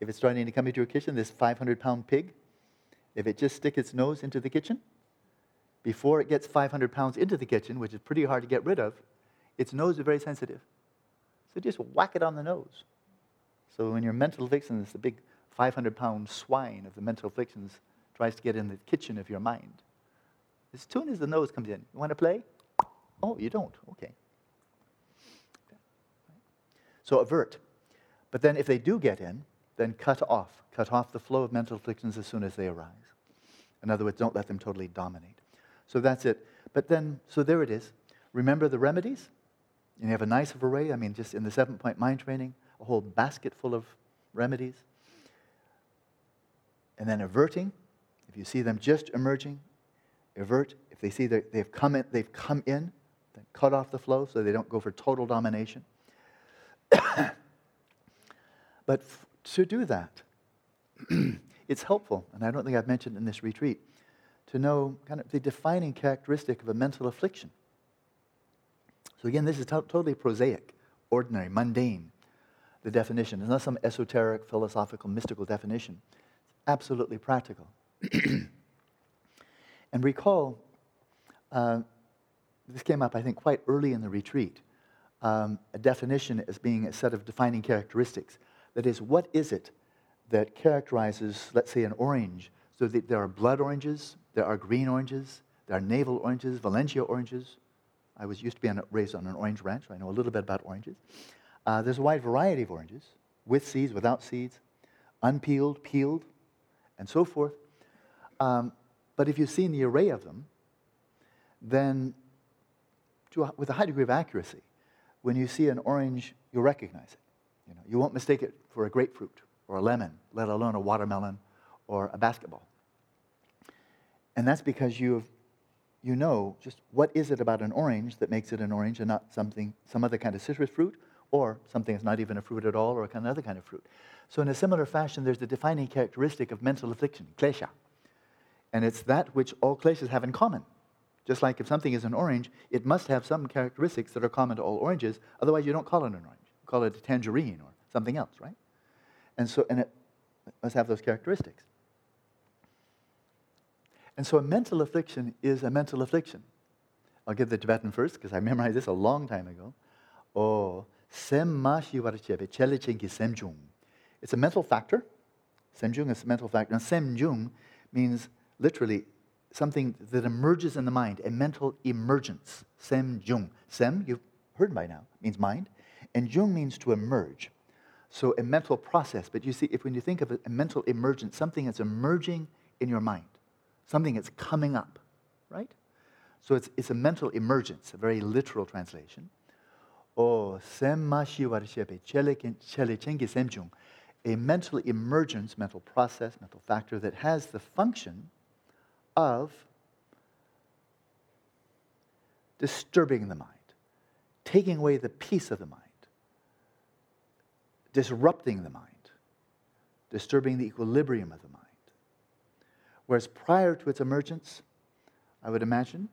If it's starting to come into your kitchen, this 500 pound pig, if it just stick its nose into the kitchen, before it gets 500 pounds into the kitchen, which is pretty hard to get rid of, its nose is very sensitive. So just whack it on the nose. So when your mental afflictions, the big 500 pound swine of the mental afflictions tries to get in the kitchen of your mind, as soon as the nose comes in, you want to play? Oh, you don't? Okay. So avert. But then if they do get in, then cut off. Cut off the flow of mental afflictions as soon as they arise. In other words, don't let them totally dominate. So that's it. But then, so there it is. Remember the remedies? And you have a nice array. I mean, just in the seven point mind training, a whole basket full of remedies. And then averting, if you see them just emerging, avert. If they see that they've come in, they've come in, cut off the flow so they don't go for total domination. (coughs) but f- to do that, (coughs) it's helpful, and I don't think I've mentioned in this retreat, to know kind of the defining characteristic of a mental affliction. So again, this is to- totally prosaic, ordinary, mundane, the definition. It's not some esoteric, philosophical, mystical definition. It's absolutely practical. (coughs) and recall, uh, this came up, I think, quite early in the retreat, um, a definition as being a set of defining characteristics. That is, what is it that characterizes, let's say, an orange? So that there are blood oranges, there are green oranges, there are navel oranges, Valencia oranges. I was used to be on, raised on an orange ranch, so I know a little bit about oranges. Uh, there's a wide variety of oranges, with seeds, without seeds, unpeeled, peeled, and so forth. Um, but if you've seen the array of them, then a, with a high degree of accuracy, when you see an orange, you'll recognize it. You, know, you won't mistake it for a grapefruit or a lemon, let alone a watermelon or a basketball. And that's because you you know just what is it about an orange that makes it an orange and not something, some other kind of citrus fruit or something that's not even a fruit at all or another kind of fruit. So in a similar fashion, there's the defining characteristic of mental affliction, klesha. And it's that which all kleshas have in common. Just like if something is an orange, it must have some characteristics that are common to all oranges. Otherwise, you don't call it an orange. You call it a tangerine or something else, right? And so, and it must have those characteristics. And so a mental affliction is a mental affliction. I'll give the Tibetan first because I memorized this a long time ago. Oh, sem semjung. It's a mental factor. Semjung is a mental factor. And semjung means literally something that emerges in the mind, a mental emergence. Sem jung. Sem, you've heard by now, means mind. And jung means to emerge. So a mental process. But you see, if when you think of a, a mental emergence, something that's emerging in your mind, something that's coming up, right? So it's, it's a mental emergence, a very literal translation. Oh, sem ma shiwarishepe, chelichengi semjung. A mental emergence, mental process, mental factor that has the function of disturbing the mind, taking away the peace of the mind, disrupting the mind, disturbing the equilibrium of the mind. Whereas prior to its emergence, I would imagine,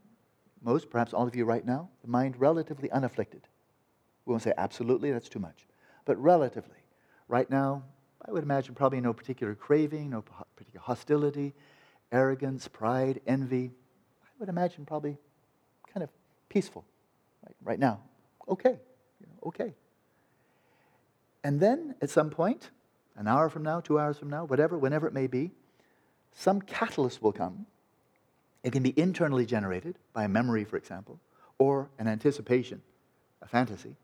most, perhaps all of you right now, the mind relatively unafflicted. We won't say absolutely, that's too much, but relatively. Right now, I would imagine probably no particular craving, no particular hostility, arrogance, pride, envy. I would imagine probably kind of peaceful right, right now. Okay, you know, okay. And then at some point, an hour from now, two hours from now, whatever, whenever it may be, some catalyst will come. It can be internally generated by a memory, for example, or an anticipation, a fantasy,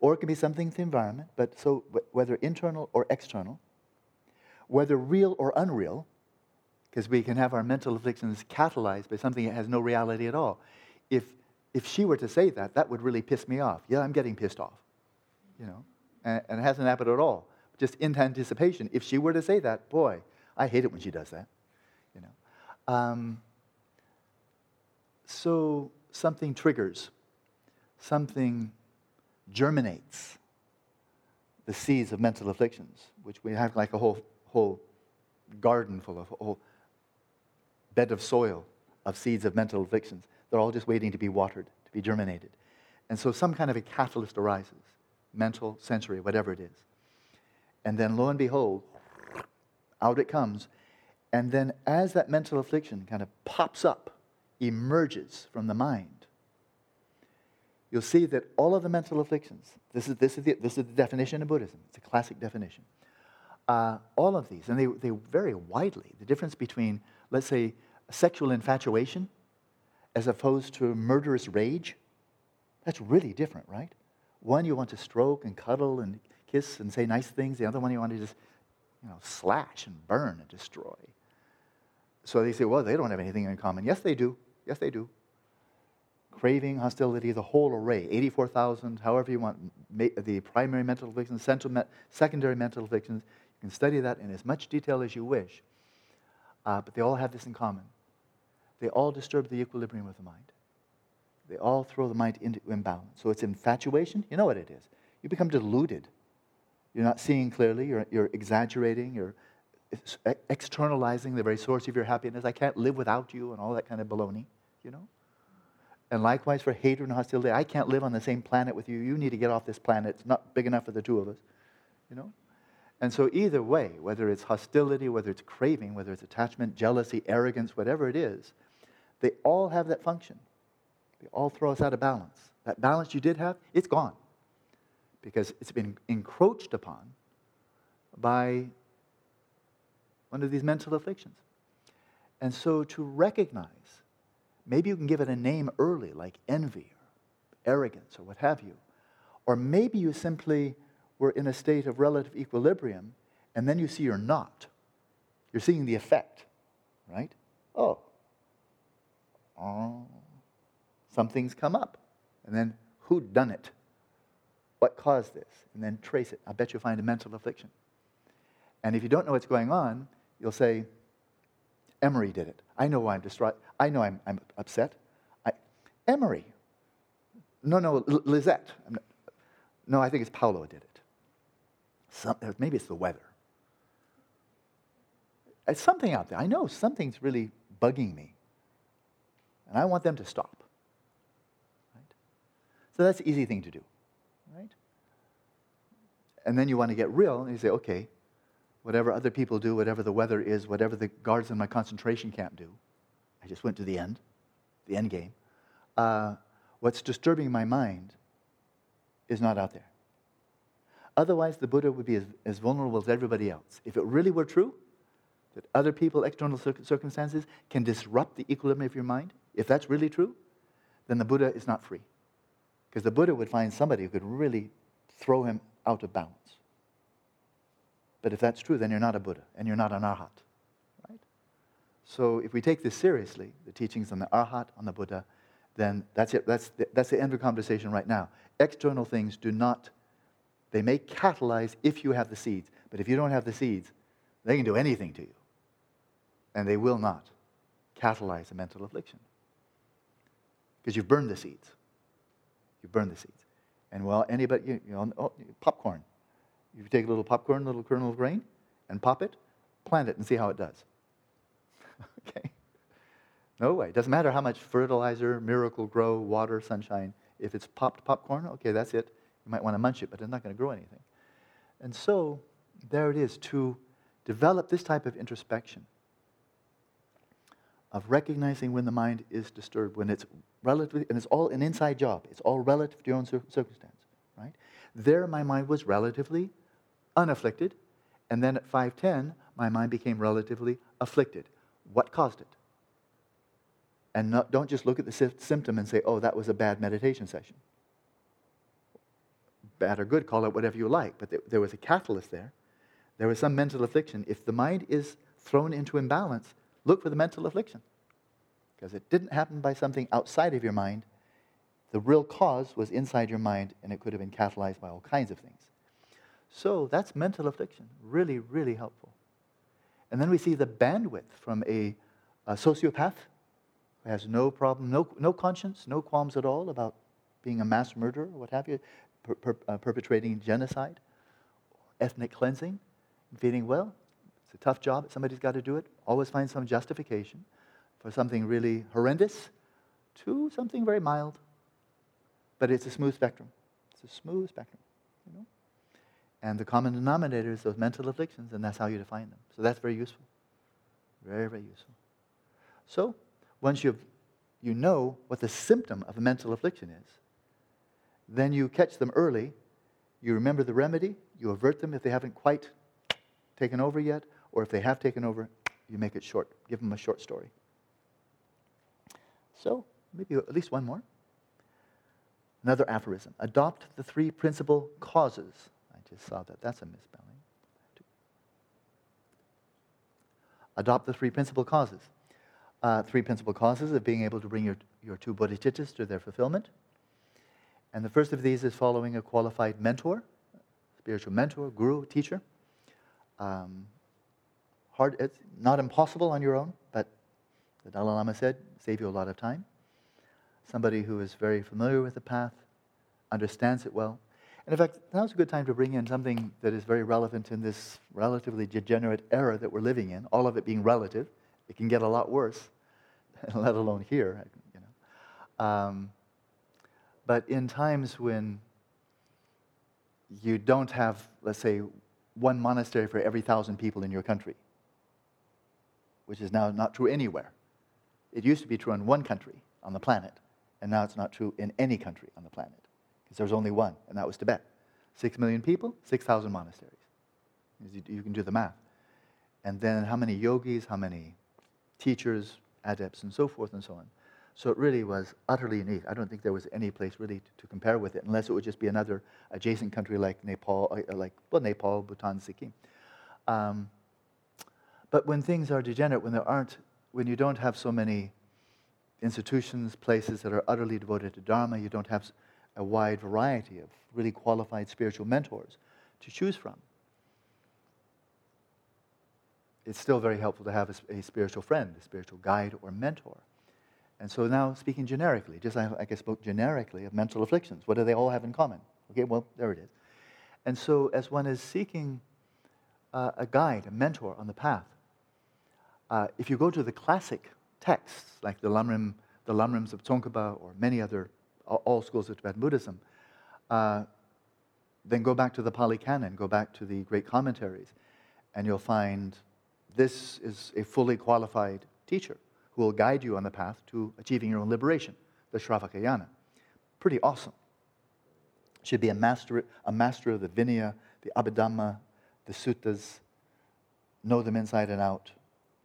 or it can be something to the environment, but so whether internal or external, whether real or unreal, because we can have our mental afflictions catalyzed by something that has no reality at all. If, if she were to say that, that would really piss me off. Yeah, I'm getting pissed off, you know, and, and it hasn't happened at all. Just in anticipation. If she were to say that, boy, I hate it when she does that, you know. Um, so something triggers, something germinates the seeds of mental afflictions, which we have like a whole, whole garden full of, whole bed of soil of seeds of mental afflictions. They're all just waiting to be watered, to be germinated. And so some kind of a catalyst arises mental, sensory, whatever it is. And then lo and behold, out it comes. And then as that mental affliction kind of pops up, emerges from the mind, you'll see that all of the mental afflictions, this is, this is, the, this is the definition of Buddhism, it's a classic definition. Uh, all of these, and they, they vary widely. The difference between, let's say, sexual infatuation as opposed to murderous rage, that's really different, right? One you want to stroke and cuddle and kiss and say nice things, the other one you want to just you know, slash and burn and destroy. So they say, well, they don't have anything in common. Yes, they do. Yes, they do. Craving, hostility, the whole array, 84,000, however you want, the primary mental afflictions, secondary mental afflictions. You can study that in as much detail as you wish. Uh, but they all have this in common. They all disturb the equilibrium of the mind. They all throw the mind into imbalance. So it's infatuation. You know what it is. You become deluded. You're not seeing clearly. You're, you're exaggerating. You're externalizing the very source of your happiness. I can't live without you and all that kind of baloney, you know? And likewise for hatred and hostility. I can't live on the same planet with you. You need to get off this planet. It's not big enough for the two of us, you know? And so, either way, whether it's hostility, whether it's craving, whether it's attachment, jealousy, arrogance, whatever it is, they all have that function. They all throw us out of balance. That balance you did have, it's gone because it's been encroached upon by one of these mental afflictions. And so, to recognize, maybe you can give it a name early, like envy or arrogance or what have you. Or maybe you simply were in a state of relative equilibrium, and then you see you're not. You're seeing the effect, right? Oh, oh, something's come up. And then who done it? What caused this? And then trace it. I bet you'll find a mental affliction. And if you don't know what's going on, you'll say, Emery did it. I know why I'm distraught. I know I'm, I'm upset. I, Emery. No, no, L- Lizette. Not, no, I think it's Paulo did it. Some, maybe it's the weather. It's something out there. I know something's really bugging me. And I want them to stop. Right? So that's the easy thing to do. Right? And then you want to get real and you say, okay, whatever other people do, whatever the weather is, whatever the guards in my concentration camp do, I just went to the end, the end game. Uh, what's disturbing my mind is not out there. Otherwise, the Buddha would be as, as vulnerable as everybody else. If it really were true that other people, external circumstances, can disrupt the equilibrium of your mind, if that's really true, then the Buddha is not free. Because the Buddha would find somebody who could really throw him out of balance. But if that's true, then you're not a Buddha and you're not an Arhat. Right? So if we take this seriously, the teachings on the Arhat, on the Buddha, then that's it. That's the, that's the end of the conversation right now. External things do not they may catalyze if you have the seeds, but if you don't have the seeds, they can do anything to you. And they will not catalyze a mental affliction. Because you've burned the seeds. You've burned the seeds. And well, anybody, you, know, oh, popcorn. You take a little popcorn, a little kernel of grain, and pop it, plant it, and see how it does. (laughs) okay? No way. It doesn't matter how much fertilizer, miracle grow, water, sunshine. If it's popped popcorn, okay, that's it. You might want to munch it, but it's not going to grow anything. And so, there it is to develop this type of introspection of recognizing when the mind is disturbed, when it's relatively, and it's all an inside job. It's all relative to your own circumstance, right? There, my mind was relatively unafflicted, and then at 510, my mind became relatively afflicted. What caused it? And not, don't just look at the symptom and say, oh, that was a bad meditation session bad or good, call it whatever you like, but there was a catalyst there. There was some mental affliction. If the mind is thrown into imbalance, look for the mental affliction. Because it didn't happen by something outside of your mind. The real cause was inside your mind, and it could have been catalyzed by all kinds of things. So that's mental affliction. Really, really helpful. And then we see the bandwidth from a, a sociopath who has no problem, no, no conscience, no qualms at all about being a mass murderer, what have you, per, uh, perpetrating genocide, ethnic cleansing, feeling, well, it's a tough job, somebody's got to do it. Always find some justification for something really horrendous to something very mild. But it's a smooth spectrum. It's a smooth spectrum, you know? And the common denominator is those mental afflictions, and that's how you define them. So that's very useful. Very, very useful. So, once you've, you know what the symptom of a mental affliction is, then you catch them early, you remember the remedy, you avert them if they haven't quite taken over yet, or if they have taken over, you make it short. Give them a short story. So, maybe at least one more. Another aphorism adopt the three principal causes. I just saw that. That's a misspelling. Adopt the three principal causes. Uh, three principal causes of being able to bring your, your two bodhicittas to their fulfillment. And the first of these is following a qualified mentor, spiritual mentor, guru, teacher. Um, hard, it's not impossible on your own, but the Dalai Lama said, save you a lot of time. somebody who is very familiar with the path, understands it well. And in fact, now's a good time to bring in something that is very relevant in this relatively degenerate era that we're living in, all of it being relative. It can get a lot worse, (laughs) let alone here. You know. Um, but in times when you don't have, let's say, one monastery for every thousand people in your country, which is now not true anywhere. It used to be true in one country on the planet, and now it's not true in any country on the planet because there's only one, and that was Tibet. Six million people, 6,000 monasteries. You can do the math. And then how many yogis, how many teachers, adepts, and so forth and so on. So it really was utterly unique. I don't think there was any place really to, to compare with it, unless it would just be another adjacent country like Nepal, uh, like well, Nepal, Bhutan, Sikkim. Um, but when things are degenerate, when there aren't, when you don't have so many institutions, places that are utterly devoted to Dharma, you don't have a wide variety of really qualified spiritual mentors to choose from. It's still very helpful to have a, a spiritual friend, a spiritual guide or mentor. And so now, speaking generically, just like I spoke generically of mental afflictions, what do they all have in common? Okay, well, there it is. And so, as one is seeking uh, a guide, a mentor on the path, uh, if you go to the classic texts, like the Lamrim, the Lamrims of Tsongkhapa or many other, all schools of Tibetan Buddhism, uh, then go back to the Pali Canon, go back to the great commentaries, and you'll find this is a fully qualified teacher who will guide you on the path to achieving your own liberation, the Shravakayana. Pretty awesome. Should be a master, a master of the Vinaya, the Abhidhamma, the Suttas, know them inside and out,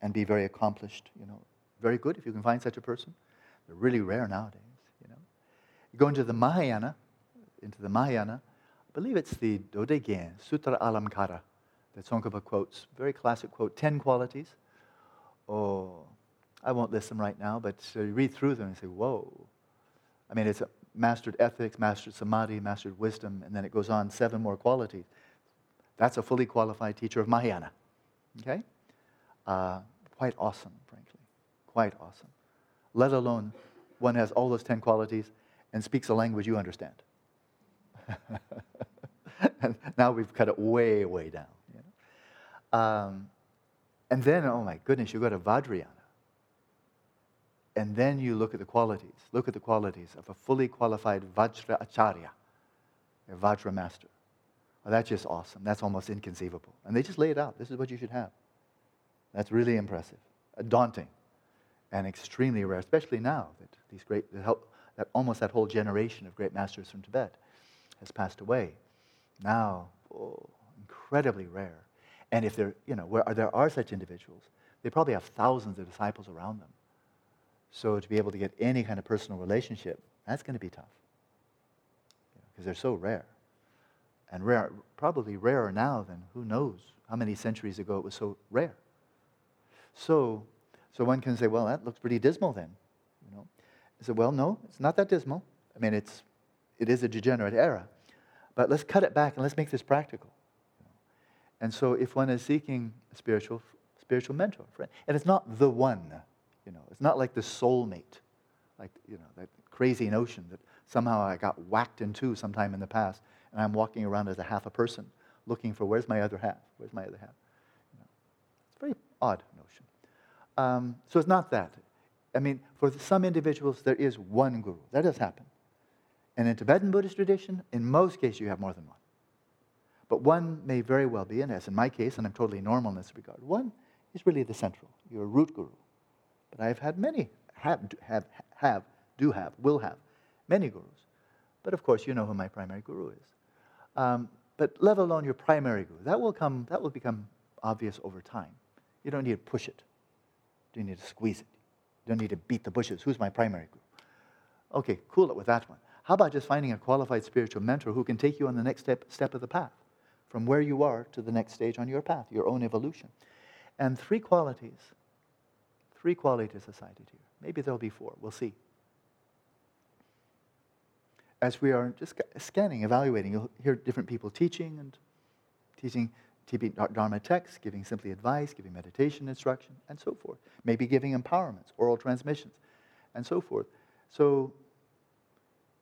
and be very accomplished. You know, very good if you can find such a person. They're really rare nowadays. You know, you go into the Mahayana, into the Mahayana. I believe it's the Dodegen Sutra Alamkara that Tsongkhapa quotes. Very classic quote. Ten qualities. Oh, I won't list them right now, but uh, you read through them and say, whoa. I mean, it's mastered ethics, mastered samadhi, mastered wisdom, and then it goes on seven more qualities. That's a fully qualified teacher of Mahayana. Okay? Uh, quite awesome, frankly. Quite awesome. Let alone one has all those 10 qualities and speaks a language you understand. (laughs) and now we've cut it way, way down. You know? um, and then, oh my goodness, you go to Vajrayana. And then you look at the qualities. Look at the qualities of a fully qualified Vajra Acharya, a Vajra master. Well, that's just awesome. That's almost inconceivable. And they just lay it out. This is what you should have. That's really impressive, daunting, and extremely rare, especially now that these great, that almost that whole generation of great masters from Tibet has passed away. Now, oh, incredibly rare. And if there, you know, where there are such individuals, they probably have thousands of disciples around them. So to be able to get any kind of personal relationship, that's going to be tough because they're so rare. And rare, probably rarer now than who knows how many centuries ago it was so rare. So, so one can say, well, that looks pretty dismal then. You know? I said, well, no, it's not that dismal. I mean, it's, it is a degenerate era. But let's cut it back and let's make this practical. And so if one is seeking a spiritual, spiritual mentor, friend, and it's not the one, you know, it's not like the soulmate, like, you know, that crazy notion that somehow I got whacked in two sometime in the past and I'm walking around as a half a person looking for where's my other half? Where's my other half? You know, it's a very odd notion. Um, so it's not that. I mean, for some individuals, there is one guru. That does happen. And in Tibetan Buddhist tradition, in most cases, you have more than one. But one may very well be, and as in my case, and I'm totally normal in this regard, one is really the central, your root guru. But I've had many, have, have, have, do have, will have, many gurus. But of course, you know who my primary guru is. Um, but let alone your primary guru. That will, come, that will become obvious over time. You don't need to push it. You don't need to squeeze it. You don't need to beat the bushes. Who's my primary guru? Okay, cool it with that one. How about just finding a qualified spiritual mentor who can take you on the next step, step of the path, from where you are to the next stage on your path, your own evolution? And three qualities Three qualities cited here. Maybe there'll be four. We'll see. As we are just scanning, evaluating, you'll hear different people teaching and teaching Dharma texts, giving simply advice, giving meditation instruction, and so forth. Maybe giving empowerments, oral transmissions, and so forth. So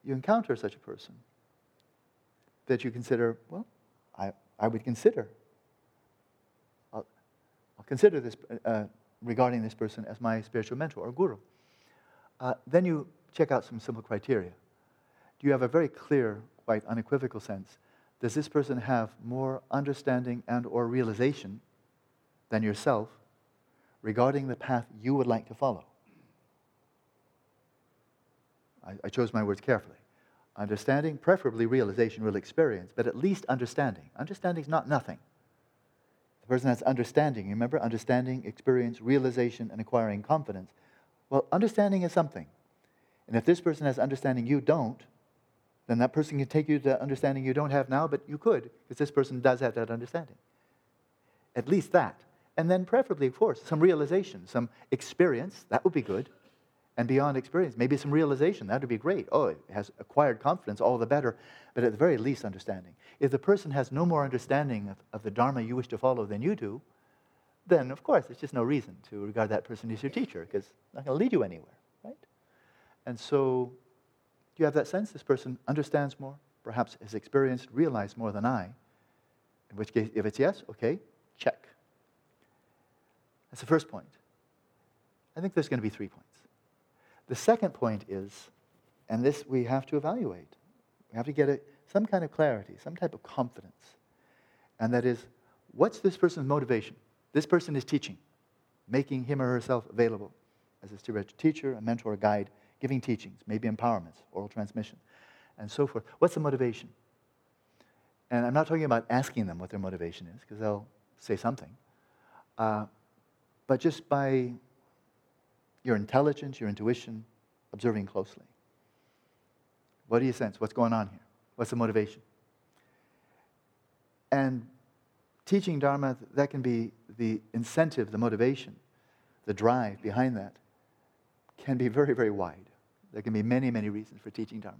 you encounter such a person, that you consider, well, I, I would consider, I'll, I'll consider this uh, regarding this person as my spiritual mentor or guru. Uh, then you check out some simple criteria. Do you have a very clear, quite unequivocal sense? Does this person have more understanding and or realization than yourself regarding the path you would like to follow? I, I chose my words carefully. Understanding, preferably realization, real experience, but at least understanding. Understanding is not nothing. The person has understanding, remember? Understanding, experience, realization, and acquiring confidence. Well, understanding is something. And if this person has understanding you don't, then that person can take you to understanding you don't have now, but you could, because this person does have that understanding. At least that. And then, preferably, of course, some realization, some experience, that would be good and beyond experience. Maybe some realization, that would be great. Oh, it has acquired confidence, all the better. But at the very least, understanding. If the person has no more understanding of, of the Dharma you wish to follow than you do, then of course there's just no reason to regard that person as your teacher because it's not going to lead you anywhere, right? And so, do you have that sense? This person understands more, perhaps has experienced, realized more than I. In which case, if it's yes, okay, check. That's the first point. I think there's going to be three points. The second point is, and this we have to evaluate, we have to get a, some kind of clarity, some type of confidence. And that is, what's this person's motivation? This person is teaching, making him or herself available as a teacher, a mentor, a guide, giving teachings, maybe empowerments, oral transmission, and so forth. What's the motivation? And I'm not talking about asking them what their motivation is, because they'll say something. Uh, but just by your intelligence, your intuition, observing closely. What do you sense? What's going on here? What's the motivation? And teaching Dharma, that can be the incentive, the motivation, the drive behind that can be very, very wide. There can be many, many reasons for teaching Dharma.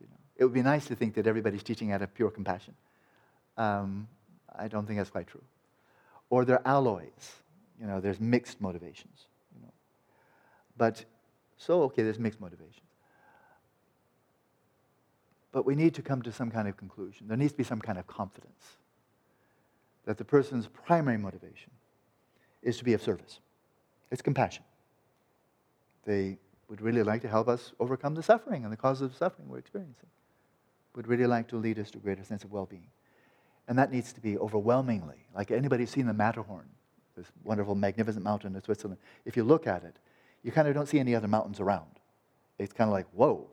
You know, it would be nice to think that everybody's teaching out of pure compassion. Um, I don't think that's quite true. Or there are alloys. You know, there's mixed motivations. But so, okay, there's mixed motivations. But we need to come to some kind of conclusion. There needs to be some kind of confidence that the person's primary motivation is to be of service. It's compassion. They would really like to help us overcome the suffering and the causes of suffering we're experiencing. Would really like to lead us to a greater sense of well being. And that needs to be overwhelmingly, like anybody who's seen the Matterhorn, this wonderful, magnificent mountain in Switzerland. If you look at it, you kind of don't see any other mountains around. It's kind of like, whoa,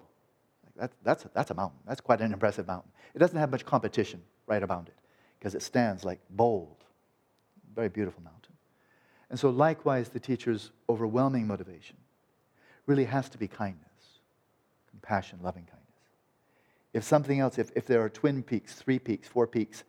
that, that's, that's a mountain. That's quite an impressive mountain. It doesn't have much competition right around it because it stands like bold, very beautiful mountain. And so, likewise, the teacher's overwhelming motivation really has to be kindness, compassion, loving kindness. If something else, if, if there are twin peaks, three peaks, four peaks,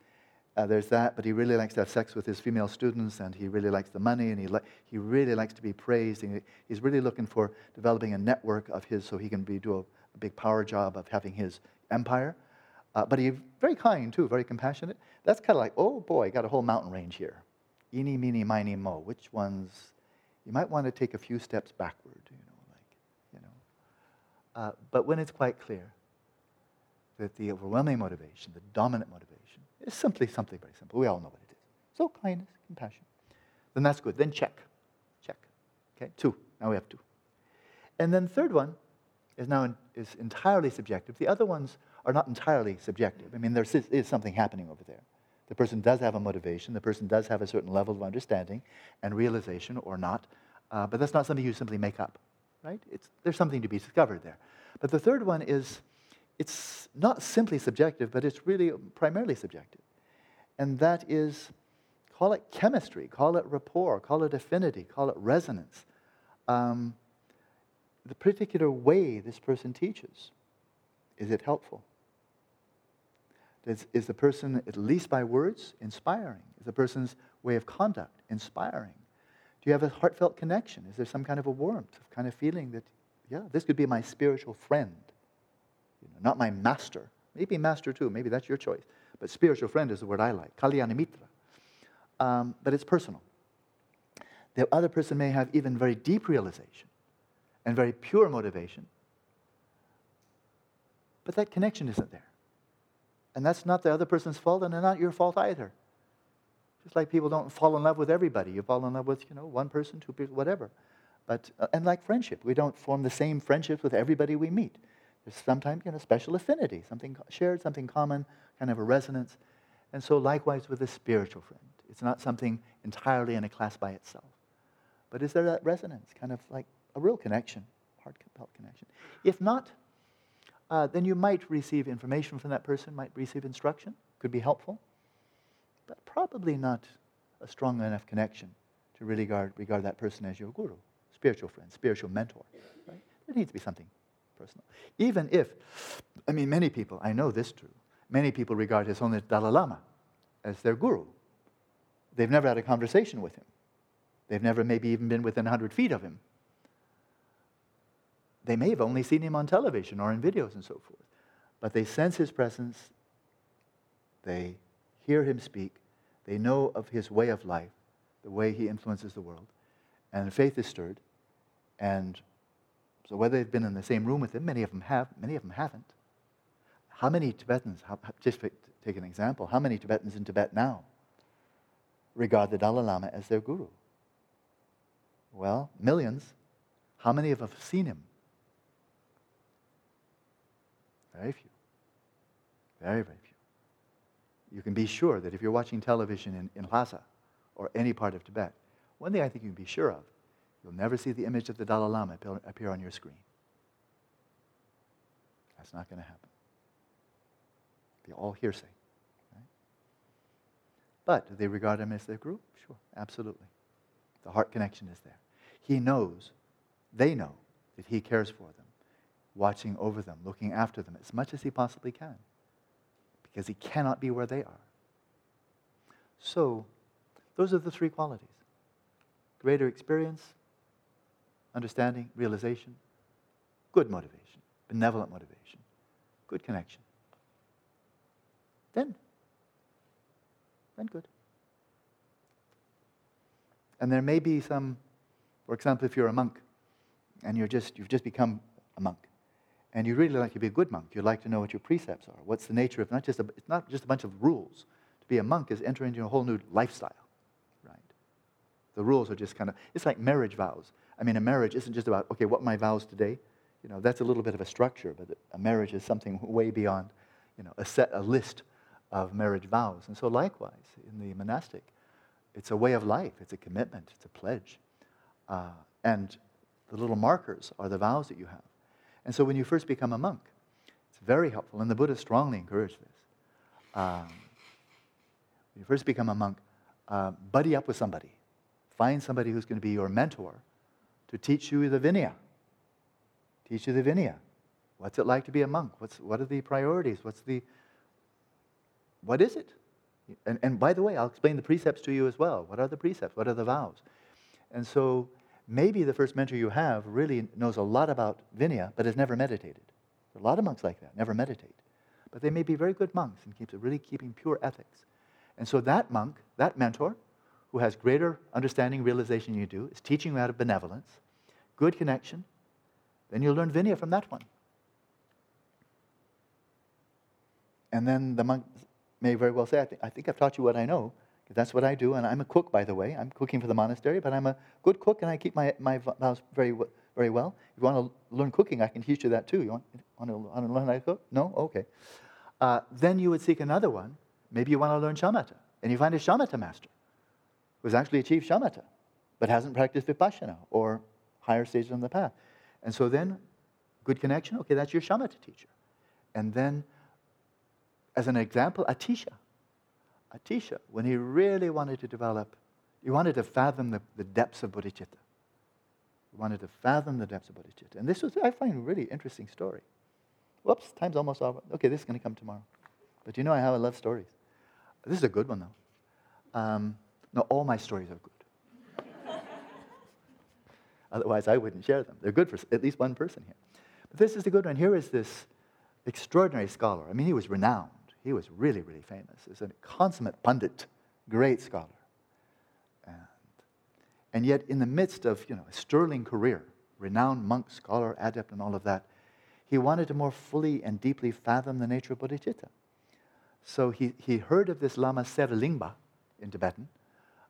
uh, there's that, but he really likes to have sex with his female students, and he really likes the money, and he, li- he really likes to be praised. And he's really looking for developing a network of his so he can be, do a, a big power job of having his empire. Uh, but he's very kind, too, very compassionate. That's kind of like, oh boy, got a whole mountain range here. Eeny, meeny, miny, mo. Which ones? You might want to take a few steps backward, you know, like, you know. Uh, but when it's quite clear that the overwhelming motivation, the dominant motivation, it's simply something very simple. We all know what it is. So kindness, compassion. Then that's good. Then check. Check. Okay, two. Now we have two. And then third one is now in, is entirely subjective. The other ones are not entirely subjective. I mean, there is something happening over there. The person does have a motivation. The person does have a certain level of understanding and realization or not. Uh, but that's not something you simply make up, right? It's, there's something to be discovered there. But the third one is it's not simply subjective, but it's really primarily subjective. And that is, call it chemistry, call it rapport, call it affinity, call it resonance. Um, the particular way this person teaches, is it helpful? Is, is the person, at least by words, inspiring? Is the person's way of conduct inspiring? Do you have a heartfelt connection? Is there some kind of a warmth, kind of feeling that, yeah, this could be my spiritual friend? You know, not my master. Maybe master too, maybe that's your choice. But spiritual friend is the word I like, Kalyana Mitra. Um, but it's personal. The other person may have even very deep realization and very pure motivation. But that connection isn't there. And that's not the other person's fault, and not your fault either. Just like people don't fall in love with everybody. You fall in love with, you know, one person, two people, whatever. But, uh, and like friendship, we don't form the same friendships with everybody we meet. There's sometimes, you know, special affinity, something shared, something common, kind of a resonance. And so likewise with a spiritual friend. It's not something entirely in a class by itself. But is there that resonance, kind of like a real connection, heartfelt connection? If not, uh, then you might receive information from that person, might receive instruction, could be helpful, but probably not a strong enough connection to really regard, regard that person as your guru, spiritual friend, spiritual mentor. Right? There needs to be something personal. Even if, I mean, many people, I know this true, many people regard His Holiness Dalai Lama as their guru. They've never had a conversation with him. They've never maybe even been within 100 feet of him. They may have only seen him on television or in videos and so forth. But they sense his presence, they hear him speak, they know of his way of life, the way he influences the world, and faith is stirred. And so, whether they've been in the same room with him, many of them have, many of them haven't. How many Tibetans, just take an example, how many Tibetans in Tibet now regard the Dalai Lama as their guru? Well, millions. How many of them have seen him? Very few. Very, very few. You can be sure that if you're watching television in, in Lhasa or any part of Tibet, one thing I think you can be sure of, you'll never see the image of the Dalai Lama appear on your screen. That's not going to happen. Be all hearsay. Right? But do they regard him as their guru? Sure, absolutely. The heart connection is there. He knows, they know, that he cares for them watching over them, looking after them as much as he possibly can, because he cannot be where they are. So, those are the three qualities greater experience, understanding, realization, good motivation, benevolent motivation, good connection. Then, then good. And there may be some, for example, if you're a monk and you're just, you've just become a monk, and you really like to be a good monk. You'd like to know what your precepts are. What's the nature of not just a, it's not just a bunch of rules. To be a monk is entering into a whole new lifestyle, right? The rules are just kind of it's like marriage vows. I mean, a marriage isn't just about okay, what my vows today? You know, that's a little bit of a structure, but a marriage is something way beyond, you know, a set a list of marriage vows. And so, likewise, in the monastic, it's a way of life. It's a commitment. It's a pledge, uh, and the little markers are the vows that you have. And so when you first become a monk, it's very helpful, and the Buddha strongly encouraged this. Um, when you first become a monk, uh, buddy up with somebody. Find somebody who's going to be your mentor to teach you the Vinaya. Teach you the Vinaya. What's it like to be a monk? What's, what are the priorities? What's the, what is it? And, and by the way, I'll explain the precepts to you as well. What are the precepts? What are the vows? And so maybe the first mentor you have really knows a lot about Vinaya, but has never meditated. There are a lot of monks like that, never meditate. But they may be very good monks and keeps really keeping pure ethics. And so that monk, that mentor, who has greater understanding, realization you do, is teaching you out of benevolence, good connection, then you'll learn Vinaya from that one. And then the monk may very well say, I, think, I think I've taught you what I know, that's what I do, and I'm a cook, by the way. I'm cooking for the monastery, but I'm a good cook, and I keep my, my vows very, very well. If you want to learn cooking, I can teach you that too. You want, want, to, want to learn how to cook? No? Okay. Uh, then you would seek another one. Maybe you want to learn shamatha, and you find a shamatha master who's actually achieved shamatha, but hasn't practiced vipassana or higher stages on the path. And so then, good connection, okay, that's your shamatha teacher. And then, as an example, Atisha Atisha, when he really wanted to develop, he wanted to fathom the, the depths of bodhicitta. He wanted to fathom the depths of bodhicitta. And this was, I find, a really interesting story. Whoops, time's almost over. Okay, this is going to come tomorrow. But you know how I love stories. This is a good one, though. Um, no, all my stories are good. Otherwise, I wouldn't share them. They're good for at least one person here. But this is the good one. Here is this extraordinary scholar. I mean, he was renowned. He was really, really famous. He's a consummate pundit, great scholar. And, and yet, in the midst of you know, a sterling career, renowned monk, scholar, adept, and all of that, he wanted to more fully and deeply fathom the nature of bodhicitta. So he, he heard of this Lama Serlingpa in Tibetan,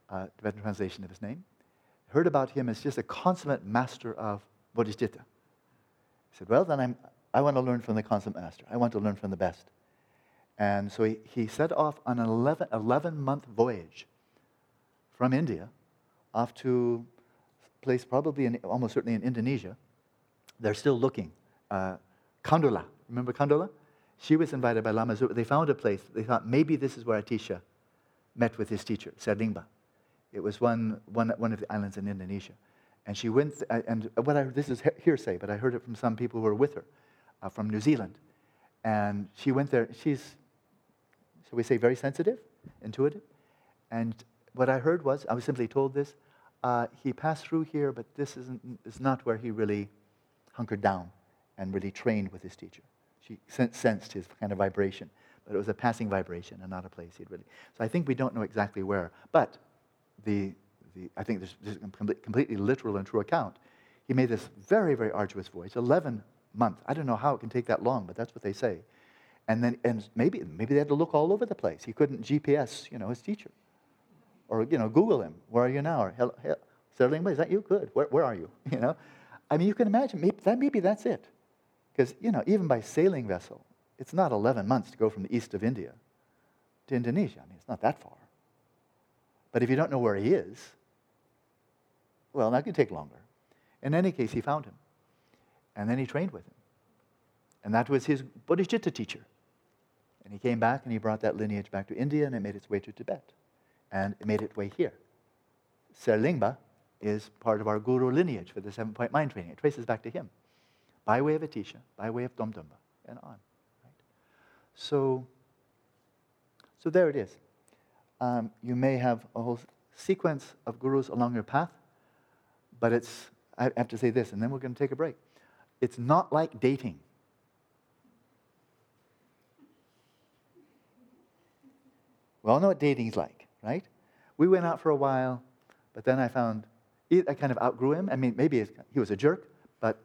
uh, Tibetan translation of his name, heard about him as just a consummate master of bodhicitta. He said, Well, then I'm, I want to learn from the consummate master. I want to learn from the best. And so he, he set off on an 11, 11 month voyage from India off to a place probably in, almost certainly in Indonesia. They're still looking. Uh, Khandro-la, remember Khandro-la? She was invited by Lama Zopa. They found a place. They thought maybe this is where Atisha met with his teacher, Serlingpa. It was one, one, one of the islands in Indonesia. And she went, th- and what I, this is hearsay, but I heard it from some people who were with her uh, from New Zealand. And she went there. She's, shall we say, very sensitive, intuitive. And what I heard was, I was simply told this, uh, he passed through here, but this isn't, is not where he really hunkered down and really trained with his teacher. She sensed his kind of vibration, but it was a passing vibration and not a place he'd really. So I think we don't know exactly where. But the, the, I think this, this is a completely literal and true account. He made this very, very arduous voyage, 11 months. I don't know how it can take that long, but that's what they say. And then, and maybe, maybe they had to look all over the place. He couldn't GPS, you know, his teacher. Or, you know, Google him. Where are you now? Or, hell, hell, is that you? Good. Where, where are you? (laughs) You know? I mean, you can imagine, maybe, that, maybe that's it. Because, you know, even by sailing vessel, it's not 11 months to go from the east of India to Indonesia. I mean, it's not that far. But if you don't know where he is, well, that could take longer. In any case, he found him. And then he trained with him. And that was his bodhicitta teacher. And he came back and he brought that lineage back to India and it made its way to Tibet. And it made its way here. Serlingpa is part of our guru lineage for the seven point mind training. It traces back to him by way of Atisha, by way of Dromtönpa, and on. Right? So, so there it is. Um, you may have a whole sequence of gurus along your path, but it's, I have to say this, and then we're going to take a break. It's not like dating. We all know what dating's like, right? We went out for a while, but then I found I kind of outgrew him. I mean, maybe he was a jerk, but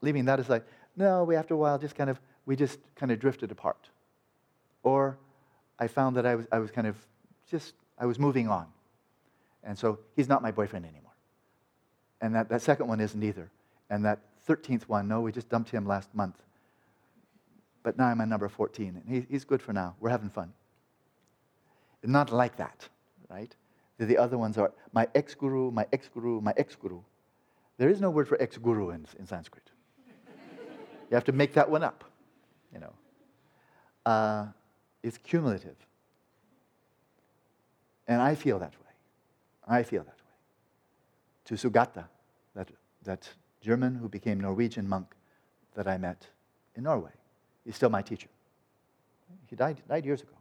leaving that aside, no, we after a while just kind of, we just kind of drifted apart. Or I found that I was, I was kind of just, I was moving on. And so he's not my boyfriend anymore. And that, that second one isn't either. And that 13th one, no, we just dumped him last month. But now I'm at number 14, and he, he's good for now. We're having fun. Not like that, right? The other ones are my ex guru, my ex guru, my ex guru. There is no word for ex guru in, in Sanskrit. You have to make that one up, you know. Uh, it's cumulative. And I feel that way. I feel that way. To Sugata, that, that German who became Norwegian monk that I met in Norway, he's still my teacher. He died, died years ago.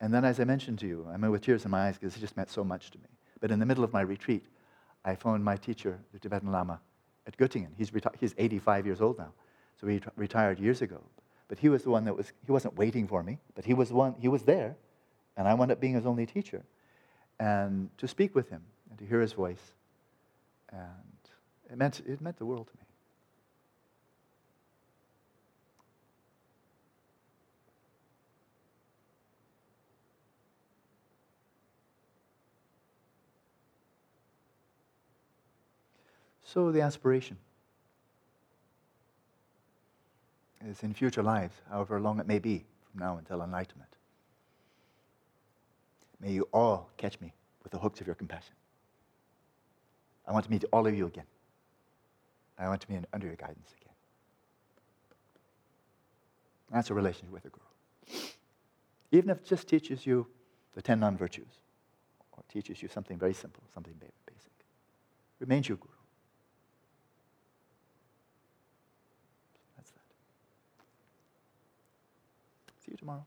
And then, as I mentioned to you, I mean, with tears in my eyes because he just meant so much to me. But in the middle of my retreat, I phoned my teacher, the Tibetan Lama, at Göttingen. He's, reti- he's 85 years old now. So he retired years ago. But he was the one that was, he wasn't waiting for me, but he was one, he was there. And I wound up being his only teacher. And to speak with him and to hear his voice. And it meant, it meant the world to me. So the aspiration is in future lives, however long it may be from now until enlightenment. May you all catch me with the hooks of your compassion. I want to meet all of you again. I want to be under your guidance again. That's a relationship with a guru. Even if it just teaches you the ten non virtues, or teaches you something very simple, something basic, remains your guru. That's that. See you tomorrow.